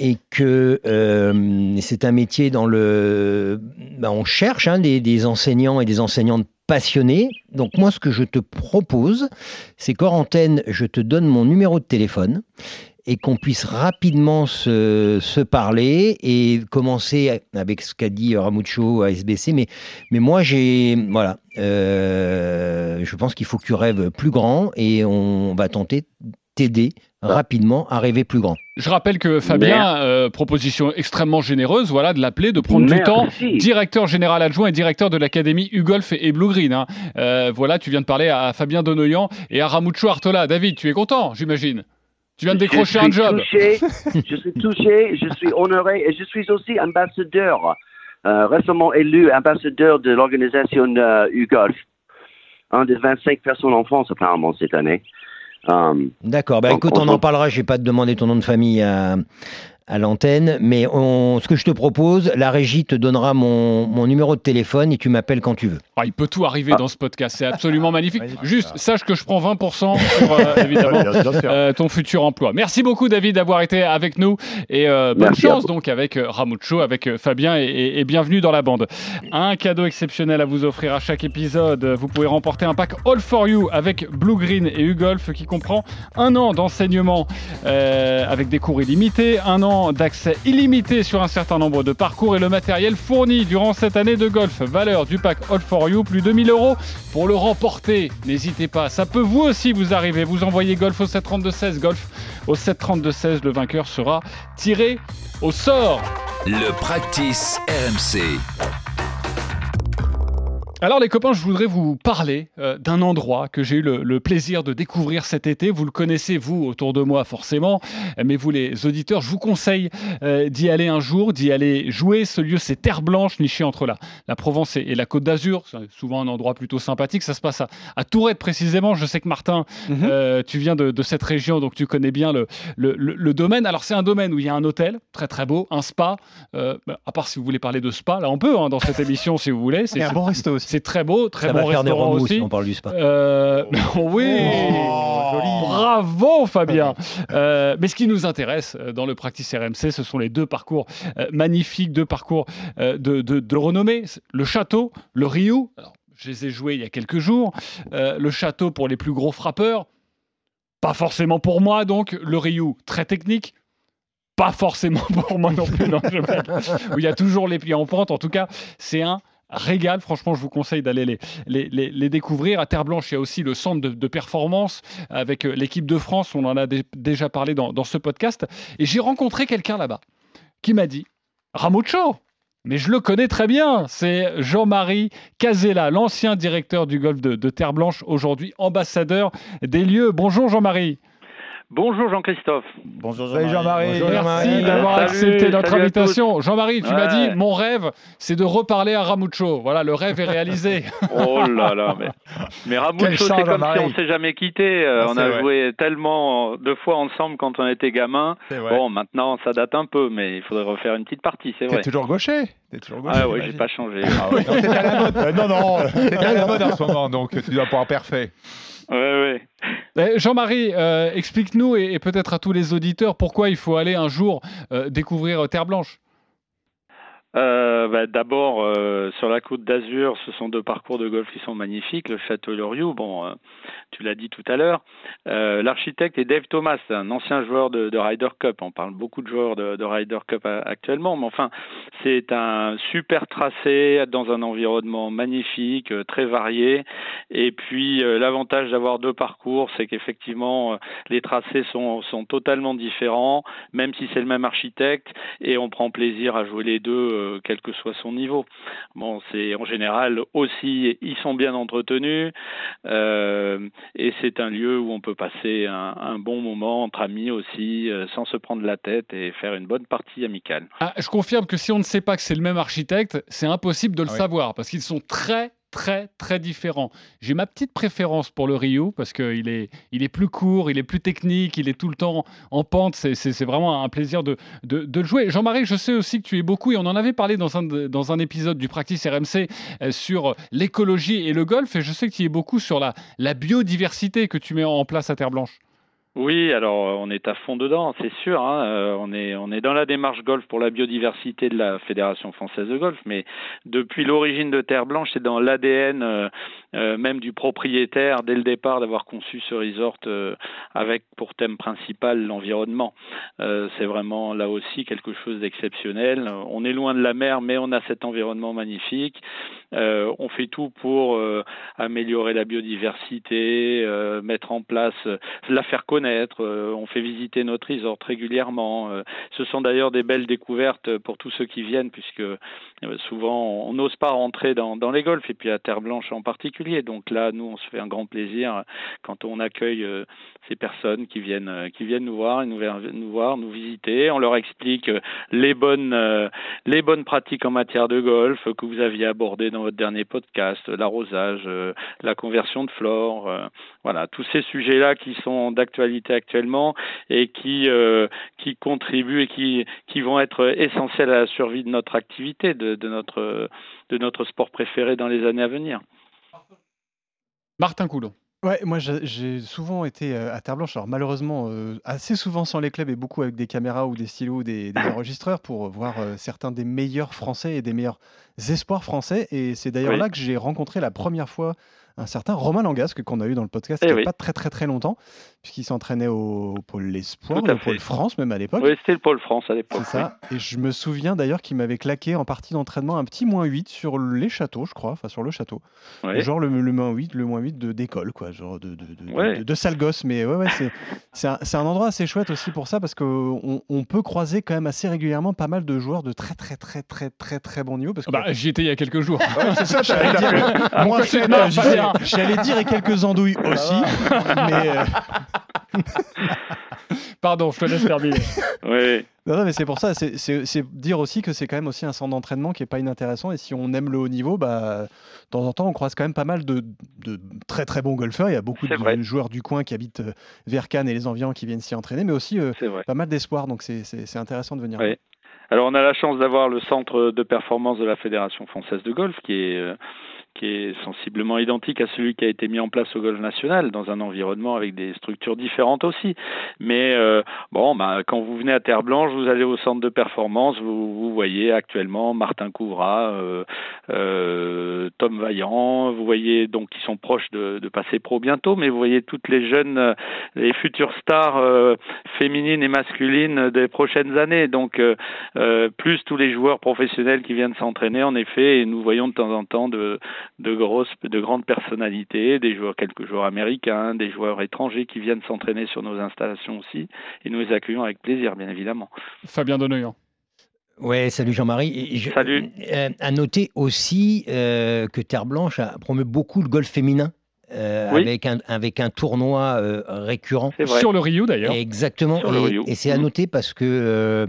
Speaker 5: et que euh, c'est un métier dans le... ben, on cherche hein, des, enseignants et des enseignantes passionnés. Donc moi, ce que je te propose, c'est qu'en antenne, je te donne mon numéro de téléphone et qu'on puisse rapidement se, parler et commencer avec ce qu'a dit Ramucho à SBC. Mais, moi, j'ai... Voilà. euh, je pense qu'il faut que tu rêves plus grand et on va tenter de t'aider rapidement à rêver plus grand.
Speaker 1: Je rappelle que Fabien, euh, proposition extrêmement généreuse, voilà, de l'appeler, de prendre du temps, directeur général adjoint et directeur de l'académie Ugolf et, et Blue Green. hein. Euh, voilà, tu viens de parler à Fabien Donoyan et à Ramucho Artola. David, tu es content, j'imagine Tu viens de décrocher un job.
Speaker 17: touché, je suis touché, je suis honoré et je suis aussi ambassadeur, euh, récemment élu ambassadeur de l'organisation euh, UGolf. Un des 25 personnes en France apparemment cette année.
Speaker 5: D'accord, bah écoute,
Speaker 17: on
Speaker 5: en parlera, je vais pas te demander ton nom de famille à, à l'antenne. Mais on, ce que je te propose, la régie te donnera mon, mon numéro de téléphone et tu m'appelles quand tu veux.
Speaker 1: Ah, il peut tout arriver dans ce podcast, c'est absolument magnifique. Juste, sache que je prends 20% sur euh, évidemment euh, ton futur emploi. Merci beaucoup David d'avoir été avec nous et euh, bonne chance donc avec euh, Ramucho, avec Fabien et, et- et bienvenue dans la bande. Un cadeau exceptionnel à vous offrir à chaque épisode. Vous pouvez remporter un pack All for You avec Blue Green et UGolf qui comprend un an d'enseignement euh, avec des cours illimités, un an d'accès illimité sur un certain nombre de parcours et le matériel fourni durant cette année de golf. Valeur du pack All for You, plus de 1000 euros pour le remporter. N'hésitez pas, ça peut vous aussi vous arriver. Vous envoyez golf au 732-16, golf au 732-16. Le vainqueur sera tiré au sort.
Speaker 2: Le practice RMC.
Speaker 1: Alors les copains, je voudrais vous parler euh, d'un endroit que j'ai eu le, le plaisir de découvrir cet été. Vous le connaissez, vous, autour de moi forcément, mais vous les auditeurs, je vous conseille euh, d'y aller un jour, d'y aller jouer. Ce lieu, c'est Terre Blanche, niché entre la, la Provence et, et la Côte d'Azur. C'est souvent un endroit plutôt sympathique. Ça se passe à, à Tourette précisément. Je sais que Martin, euh, tu viens de, de cette région, donc tu connais bien le, le, domaine. Alors c'est un domaine où il y a un hôtel, très très beau, un spa. Bah, à part si vous voulez parler de spa, là on peut hein, dans cette émission si vous voulez.
Speaker 6: Et un bon resto aussi.
Speaker 1: C'est très beau, très
Speaker 5: Ça
Speaker 1: bon
Speaker 5: va faire des
Speaker 1: restaurant
Speaker 5: remous
Speaker 1: aussi.
Speaker 5: si on parle du spa.
Speaker 1: Euh, oui, bravo Fabien. Euh, mais ce qui nous intéresse euh, dans le Practice RMC, ce sont les deux parcours euh, magnifiques, deux parcours euh, de, de, de renommée. Le château, le Rio. Alors, je les ai joués il y a quelques jours. Euh, le château pour les plus gros frappeurs. Pas forcément pour moi, donc. Le Rio, très technique. Pas forcément pour moi non plus. non, je. Où il y a toujours les pieds en pente. En tout cas, c'est un régal. Franchement, je vous conseille d'aller les, découvrir. À Terre Blanche, il y a aussi le centre de, performance avec euh, l'équipe de France. On en a dé- déjà parlé dans, ce podcast. Et j'ai rencontré quelqu'un là-bas qui m'a dit Ramucho mais je le connais très bien, c'est Jean-Marie Casella, l'ancien directeur du golf de, de Terre Blanche, aujourd'hui ambassadeur des lieux. Bonjour Jean-Marie.
Speaker 16: Bonjour Jean-Christophe.
Speaker 3: Bonjour
Speaker 4: Jean-Marie.
Speaker 1: Merci d'avoir accepté notre invitation. Jean-Marie, tu m'as dit, mon rêve, c'est de reparler à Ramucho. Voilà, le rêve est réalisé.
Speaker 16: Oh là là, mais, mais Ramucho, c'est comme si on s'est jamais quitté. Euh,
Speaker 1: Ah,
Speaker 16: on a
Speaker 1: vrai.
Speaker 16: joué tellement euh, deux fois ensemble quand on était gamin. Bon, maintenant ça date un peu, mais il faudrait refaire une petite partie, c'est
Speaker 4: T'es
Speaker 16: vrai.
Speaker 4: toujours gaucher. T'es toujours gaucher.
Speaker 16: Ah ouais, j'ai pas changé.
Speaker 4: Ah ouais, non, t'es à la mode.
Speaker 3: Euh, non, non.
Speaker 4: T'es à la mode en ce moment, donc tu dois pouvoir parfait.
Speaker 1: Eh, Jean-Marie, euh, explique-nous et, peut-être à tous les auditeurs pourquoi il faut aller un jour euh, découvrir Terre Blanche.
Speaker 16: Euh, bah, D'abord, euh, sur la côte d'Azur, ce sont deux parcours de golf qui sont magnifiques. Le Château Loriot, bon, euh, tu l'as dit tout à l'heure. Euh, L'architecte est Dave Thomas, un ancien joueur de, de Ryder Cup. On parle beaucoup de joueurs de, de Ryder Cup actuellement, mais enfin, c'est un super tracé dans un environnement magnifique, euh, très varié. Et puis, euh, l'avantage d'avoir deux parcours, c'est qu'effectivement, les tracés sont, sont totalement différents, même si c'est le même architecte, et on prend plaisir à jouer les deux, euh, quel que soit son niveau. Bon, c'est en général aussi, ils sont bien entretenus, euh, et c'est un lieu où on peut passer un, un bon moment entre amis aussi, euh, sans se prendre la tête et faire une bonne partie amicale.
Speaker 1: Ah, je confirme que si on ne sait pas que c'est le même architecte, c'est impossible de le
Speaker 16: Ah oui.
Speaker 1: savoir parce qu'ils sont très très très différents. J'ai ma petite préférence pour le Rio parce qu'il est, il est plus court, il est plus technique, il est tout le temps en pente. C'est, vraiment un plaisir de, de, de le jouer. Jean-Marie, je sais aussi que tu es beaucoup, et on en avait parlé dans un, dans un épisode du Practice RMC euh, sur l'écologie et le golf, et je sais que tu es beaucoup sur la, la biodiversité que tu mets en place à Terre Blanche.
Speaker 16: Oui, alors euh, on est à fond dedans, c'est sûr. hein. Euh, on est on est dans la démarche golf pour la biodiversité de la Fédération française de golf, mais depuis l'origine de Terre Blanche, c'est dans l'ADN euh, même du propriétaire dès le départ d'avoir conçu ce resort euh, avec pour thème principal l'environnement. C'est vraiment là aussi quelque chose d'exceptionnel. On est loin de la mer, mais on a cet environnement magnifique. On fait tout pour améliorer la biodiversité, mettre en place, la faire connaître. Euh, on fait visiter notre resort régulièrement. euh, ce sont d'ailleurs des belles découvertes pour tous ceux qui viennent, puisque euh, souvent on n'ose pas rentrer dans, les golfs, et puis à Terre Blanche en particulier. Donc là, nous, on se fait un grand plaisir quand on accueille ces personnes qui viennent, qui viennent nous voir, nous, nous voir, nous visiter. On leur explique les bonnes, les bonnes pratiques en matière de golf que vous aviez abordées dans votre dernier podcast, l'arrosage, la conversion de flore, voilà, tous ces sujets-là qui sont d'actualité actuellement et qui euh, qui contribuent et qui qui vont être essentiels à la survie de notre activité, de, de notre de notre sport préféré dans les années à venir.
Speaker 1: Martin Coulon.
Speaker 6: Ouais, moi j'ai souvent été euh, à Terre Blanche, alors malheureusement euh, assez souvent sans les clubs et beaucoup avec des caméras ou des stylos ou des, des enregistreurs pour voir euh, certains des meilleurs Français et des meilleurs espoirs français. Et c'est d'ailleurs
Speaker 16: Oui.
Speaker 6: là que j'ai rencontré la première fois un certain Romain Langasque qu'on a eu dans le podcast
Speaker 16: eh
Speaker 6: il n'y a pas très très très longtemps, puisqu'il s'entraînait au, Pôle
Speaker 16: L'Espoir,
Speaker 6: au Pôle France même à l'époque.
Speaker 16: Oui, c'était le Pôle France à l'époque.
Speaker 6: C'est ça. Et je me souviens d'ailleurs qu'il m'avait claqué en partie d'entraînement un petit moins 8 sur les châteaux, je crois, enfin sur le château. Genre le, moins 8, le moins 8 de, d'école, quoi, genre de, de, de, de, sale gosse. Mais ouais, ouais, c'est, c'est, un, endroit assez chouette aussi pour ça, parce qu'on on peut croiser quand même assez régulièrement pas mal de joueurs de très très très très très très, très bon niveau. Parce que...
Speaker 1: bah, j'y étais il y a quelques jours.
Speaker 6: ouais, c'est ça, j'allais dire.
Speaker 1: Euh,
Speaker 6: j'allais dire et quelques andouilles aussi. mais, euh,
Speaker 1: Pardon, je te laisse terminer.
Speaker 16: Oui.
Speaker 6: Non, non, mais c'est pour ça, c'est- dire aussi que c'est quand même aussi un centre d'entraînement qui est pas inintéressant. Et si on aime le haut niveau, bah, de temps en temps, on croise quand même pas mal de, de très très bons golfeurs. Il y a beaucoup de
Speaker 16: vrai.
Speaker 6: joueurs du coin qui habitent euh, vers Cannes et les environs qui viennent s'y entraîner, mais aussi euh, pas mal d'espoir. Donc c'est- intéressant de venir.
Speaker 16: Oui. Alors on a la chance d'avoir le centre de performance de la Fédération française de golf qui est euh, qui est sensiblement identique à celui qui a été mis en place au golf national dans un environnement avec des structures différentes aussi. Mais euh, bon, bah, quand vous venez à Terre Blanche, vous allez au centre de performance, vous, vous voyez actuellement Martin Couvra, euh, euh, Tom Vaillant, vous voyez donc qui sont proches de, de passer pro bientôt, mais vous voyez toutes les jeunes, euh, les futures stars euh, féminines et masculines des prochaines années. Donc euh, plus tous les joueurs professionnels qui viennent s'entraîner en effet, et nous voyons de temps en temps de, de grosses, de grandes personnalités, des joueurs, quelques joueurs américains, des joueurs étrangers qui viennent s'entraîner sur nos installations aussi, et nous les accueillons avec plaisir, bien évidemment.
Speaker 1: Fabien Denoyan.
Speaker 5: Ouais, salut Jean-Marie. Je-
Speaker 16: Salut.
Speaker 5: euh, à noter aussi euh, que Terre Blanche a promu beaucoup le golf féminin. Euh,
Speaker 1: Oui.
Speaker 5: avec, un, avec un tournoi euh, récurrent.
Speaker 1: Sur le Rio, d'ailleurs.
Speaker 5: Exactement.
Speaker 1: Sur le
Speaker 5: et
Speaker 1: Rio.
Speaker 5: et c'est à
Speaker 1: Mhm.
Speaker 5: noter parce que euh,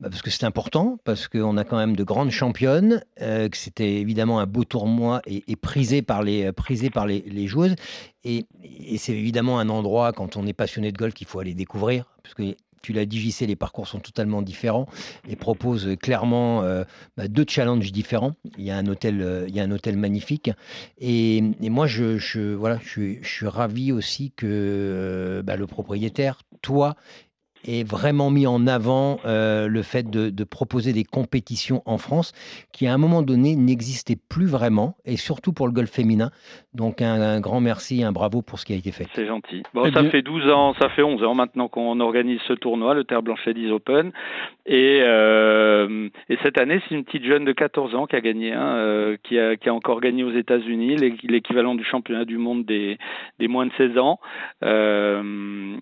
Speaker 5: bah, parce que c'est important, parce qu'on a quand même de grandes championnes, euh, que c'était évidemment un beau tournoi et, et prisé par les prisé par les, les joueuses. Et, et c'est évidemment un endroit quand on est passionné de golf qu'il faut aller découvrir, parce que tu l'as dit, JC, les parcours sont totalement différents et proposent clairement euh, bah, deux challenges différents. Il y a un hôtel, euh, magnifique. Et, moi, je suis ravi aussi que euh, bah, le propriétaire, toi, ait vraiment mis en avant euh, le fait de, de proposer des compétitions en France qui, à un moment donné, n'existaient plus vraiment, et surtout pour le golf féminin. Donc, un, un grand merci, un bravo pour ce qui a été fait.
Speaker 16: C'est gentil. Bon,
Speaker 5: Eh
Speaker 16: ça
Speaker 5: bien-
Speaker 16: fait 12 ans, ça fait 11 ans maintenant qu'on organise ce tournoi, le Terre Blanche Ladies Open. Et, euh, et cette année, c'est une petite jeune de 14 ans qui a gagné, hein, euh, qui, a, qui a encore gagné aux États-Unis, l'é- l'équivalent du championnat du monde des, des moins de 16 ans, euh,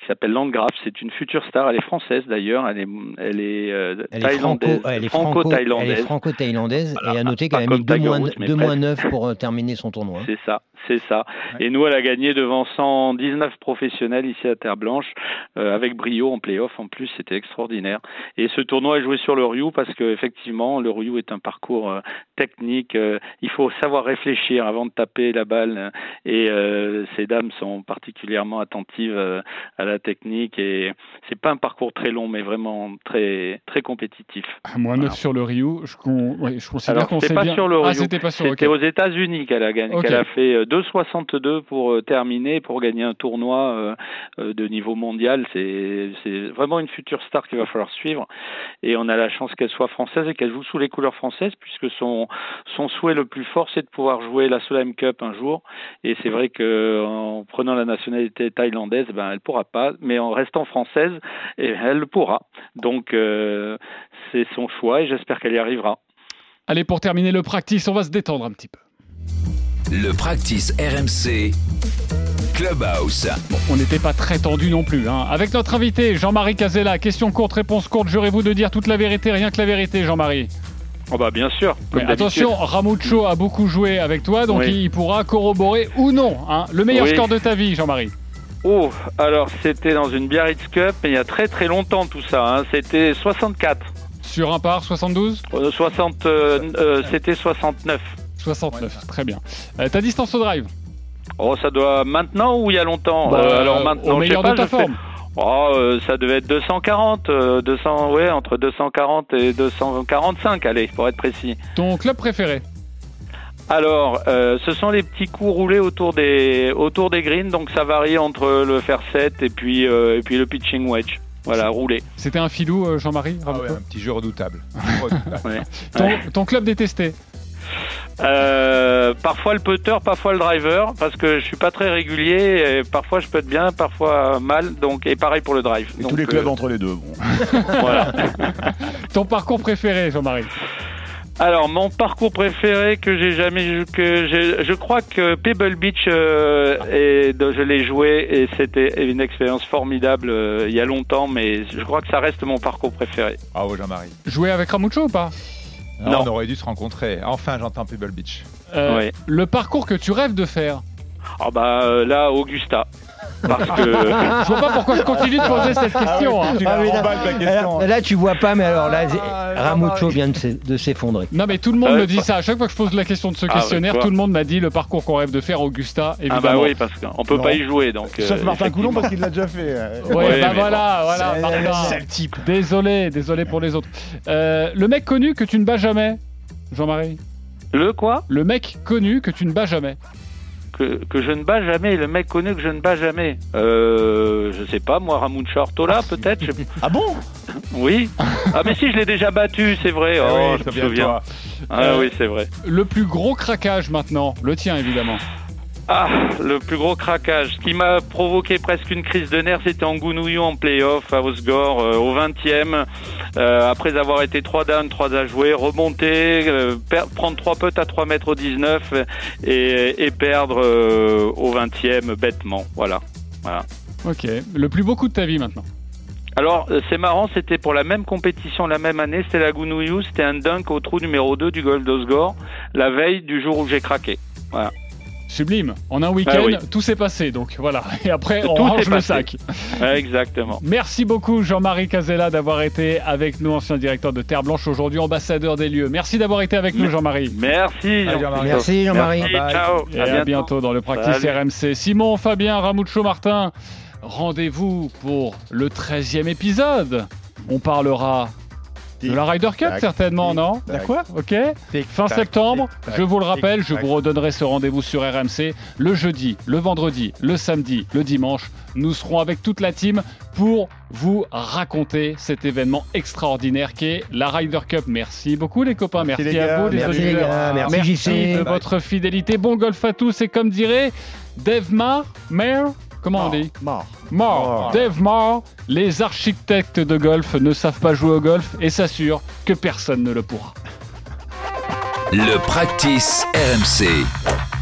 Speaker 16: qui s'appelle Landgraf. C'est une future star. Elle est française d'ailleurs. Elle est, elle est, euh,
Speaker 5: Elle est, franco,
Speaker 16: thaïlandaise,
Speaker 5: elle est franco- elle est
Speaker 16: franco-thaïlandaise.
Speaker 5: franco-thaïlandaise et à noter qu'elle a mis
Speaker 16: comme
Speaker 5: 2
Speaker 16: Tiger
Speaker 5: moins, deux moins
Speaker 16: presque.
Speaker 5: 9 pour euh, terminer son tournoi.
Speaker 16: C'est ça, c'est ça. Et nous, elle a gagné devant 119 professionnels ici à Terre Blanche, euh, avec brio en playoff en plus, c'était extraordinaire. Et ce tournoi est joué sur le Ryu parce que effectivement, le Ryu est un parcours euh, technique. il faut savoir réfléchir avant de taper la balle. et ces dames sont particulièrement attentives à la technique. Et c'est pas un parcours très long, mais vraiment très très compétitif.
Speaker 1: À moins 9 sur le Rio, je, con- ouais, je considère
Speaker 16: Alors,
Speaker 1: qu'on
Speaker 16: c'était
Speaker 1: s'est
Speaker 16: pas
Speaker 1: bien.
Speaker 16: sur le
Speaker 1: Ah, c'était pas sur
Speaker 16: C'était aux États-Unis qu'elle a gagné, qu'elle a fait euh, 2,62 pour euh, terminer, pour gagner un tournoi euh, euh, de niveau mondial. C'est c'est vraiment une future star qu'il va falloir suivre. Et on a la chance qu'elle soit française et qu'elle joue sous les couleurs françaises, puisque son son souhait le plus fort, c'est de pouvoir jouer la Solheim Cup un jour. Et c'est vrai que en prenant la nationalité thaïlandaise, ben elle pourra pas, mais en restant française, eh, elle le pourra. Donc euh, c'est son choix et j'espère qu'elle y arrivera.
Speaker 1: Allez, pour terminer le practice, on va se détendre un petit peu.
Speaker 2: Le practice RMC Clubhouse.
Speaker 1: On n'était pas très tendu non plus. hein. Avec notre invité, Jean-Marie Casella, question courte, réponse courte. Jurez-vous de dire toute la vérité, rien que la vérité, Jean-Marie
Speaker 16: Oh bah bien sûr. comme
Speaker 1: attention. Ramucho a beaucoup joué avec toi, donc
Speaker 16: Oui.
Speaker 1: il pourra corroborer ou non hein, le meilleur
Speaker 16: Oui.
Speaker 1: score de ta vie, Jean-Marie.
Speaker 16: Oh, alors c'était dans une Biarritz Cup, mais il y a très très longtemps tout ça. hein. C'était 64.
Speaker 1: Sur un par 72
Speaker 16: Euh, 60, euh, euh, c'était 69.
Speaker 1: 69, très bien. Euh, ta distance au drive
Speaker 16: Oh, ça doit maintenant ou il y a longtemps
Speaker 1: Bah,
Speaker 16: Euh, Alors maintenant,
Speaker 1: au
Speaker 16: je sais
Speaker 1: meilleur
Speaker 16: pas,
Speaker 1: de ta
Speaker 16: je fais-
Speaker 1: forme.
Speaker 16: Oh, euh, ça devait être 240, euh, 200, ouais, entre 240 et 245, allez, pour être précis.
Speaker 1: Ton club préféré
Speaker 16: Alors, euh, ce sont les petits coups roulés autour des autour des greens, donc ça varie entre le faire 7 et puis euh, et puis le pitching wedge. Voilà, roulé.
Speaker 1: C'était un filou, euh, Jean-Marie
Speaker 4: Ah ouais, un petit jeu redoutable.
Speaker 16: Ouais.
Speaker 1: ton,
Speaker 16: Ouais.
Speaker 1: ton club détesté
Speaker 16: Euh, parfois le putter, parfois le driver, parce que je suis pas très régulier. Et parfois je peux être bien, parfois mal. Donc et pareil pour le drive.
Speaker 3: Et
Speaker 16: Donc,
Speaker 3: tous les clubs
Speaker 16: euh,
Speaker 3: entre les deux. Bon.
Speaker 16: voilà.
Speaker 1: Ton parcours préféré, Jean-Marie
Speaker 16: Alors mon parcours préféré que j'ai jamais que j'ai, je crois que Pebble Beach euh, et de- je l'ai joué et c'était une expérience formidable euh, il y a longtemps, mais je crois que ça reste mon parcours préféré.
Speaker 4: Bravo Jean-Marie.
Speaker 1: Jouer avec Ramucho ou pas?
Speaker 4: Non,
Speaker 16: Non.
Speaker 4: On aurait dû se rencontrer. Enfin, j'entends Pebble Beach.
Speaker 1: Euh. Le parcours que tu rêves de faire?
Speaker 16: Ah bah euh, là Augusta. Parce que
Speaker 1: Je vois pas pourquoi je continue de poser cette question. hein.
Speaker 5: Ah oui, là-
Speaker 3: question.
Speaker 5: Là, là, tu vois pas, mais alors là,
Speaker 4: Ah,
Speaker 5: Ramucho vient de s'e- de s'effondrer.
Speaker 1: Non mais tout le monde
Speaker 16: Ouais,
Speaker 1: me dit
Speaker 16: pas-
Speaker 1: ça. À chaque fois que je pose la question de ce
Speaker 16: Ah,
Speaker 1: questionnaire, tout le monde m'a dit le parcours qu'on rêve de faire, Augusta,
Speaker 16: ah
Speaker 1: évidemment.
Speaker 16: bah oui parce qu'on peut
Speaker 3: Non.
Speaker 16: pas y jouer donc.
Speaker 3: Sauf
Speaker 16: euh,
Speaker 3: Martin Coulon parce qu'il l'a déjà fait. euh.
Speaker 1: Ouais,
Speaker 16: Ouais,
Speaker 1: bah voilà, voilà,
Speaker 3: C'est-
Speaker 1: Martin.
Speaker 3: c'est le type.
Speaker 1: Désolé, désolé pour les autres. Euh, le mec connu que tu ne bats jamais, Jean-Marie?
Speaker 16: Le quoi?
Speaker 1: Le mec connu que tu ne bats jamais.
Speaker 16: Que, que je ne bats jamais, le mec connu que je ne bats jamais. Euh, je sais pas, moi, Ramon Chartola, peut-être. je-
Speaker 3: Ah bon?
Speaker 16: Oui. Ah, mais si, je l'ai déjà battu, c'est vrai.
Speaker 4: Ah
Speaker 16: Oh,
Speaker 4: oui,
Speaker 16: je me souviens. Ah,
Speaker 1: Euh,
Speaker 16: oui, c'est vrai.
Speaker 1: Le plus gros craquage maintenant, le tien évidemment.
Speaker 16: Ah, le plus gros craquage. Ce qui m'a provoqué presque une crise de nerfs, c'était en Gounouillon en playoff à Osgore euh, au 20e. euh, après avoir été 3 down, 3 à jouer, remonter, euh, prendre 3 putts à 3 mètres au 19 euh, et, et perdre euh, au 20e bêtement. Voilà. Voilà.
Speaker 1: Ok. Le plus beau coup de ta vie maintenant.
Speaker 16: Alors, euh, c'est marrant, c'était pour la même compétition la même année, c'était la Gounouillou, c'était un dunk au trou numéro 2 du golf d'Osgore, la veille du jour où j'ai craqué. Voilà.
Speaker 1: Sublime. En un week-end,
Speaker 16: Ah oui.
Speaker 1: tout s'est passé. Donc voilà. Et après, on
Speaker 16: Tout
Speaker 1: range le sac.
Speaker 16: Exactement.
Speaker 1: Merci beaucoup Jean-Marie Casella d'avoir été avec nous, ancien directeur de Terre Blanche, aujourd'hui ambassadeur des lieux. Merci d'avoir été avec nous Jean-Marie.
Speaker 16: Merci.
Speaker 4: Jean-Marie.
Speaker 5: Merci, Jean-Marie.
Speaker 16: Ciao.
Speaker 1: Et à bientôt. dans le Practice
Speaker 16: Salut.
Speaker 1: RMC. Simon, Fabien, Ramucho, Martin, rendez-vous pour le 13e épisode. On parlera de la Ryder Cup certainement, non. D'accord Ok. Fin septembre, je vous le rappelle, je vous redonnerai ce rendez-vous sur RMC le jeudi, le vendredi, le samedi, le dimanche. Nous serons avec toute la team pour vous raconter cet événement extraordinaire qu'est la Ryder Cup. Merci beaucoup les copains, merci,
Speaker 3: Merci les
Speaker 1: à vous les
Speaker 5: merci les
Speaker 1: auditeurs.
Speaker 5: gars, merci
Speaker 1: de votre fidélité. Bon golf à tous. Et comme dirait Dave Marr, Mayer, comment on dit
Speaker 3: Mort.
Speaker 1: Mort.
Speaker 3: Mort.
Speaker 1: Dave Marr, les architectes de golf ne savent pas jouer au golf et s'assurent que personne ne le pourra.
Speaker 2: Le practice RMC.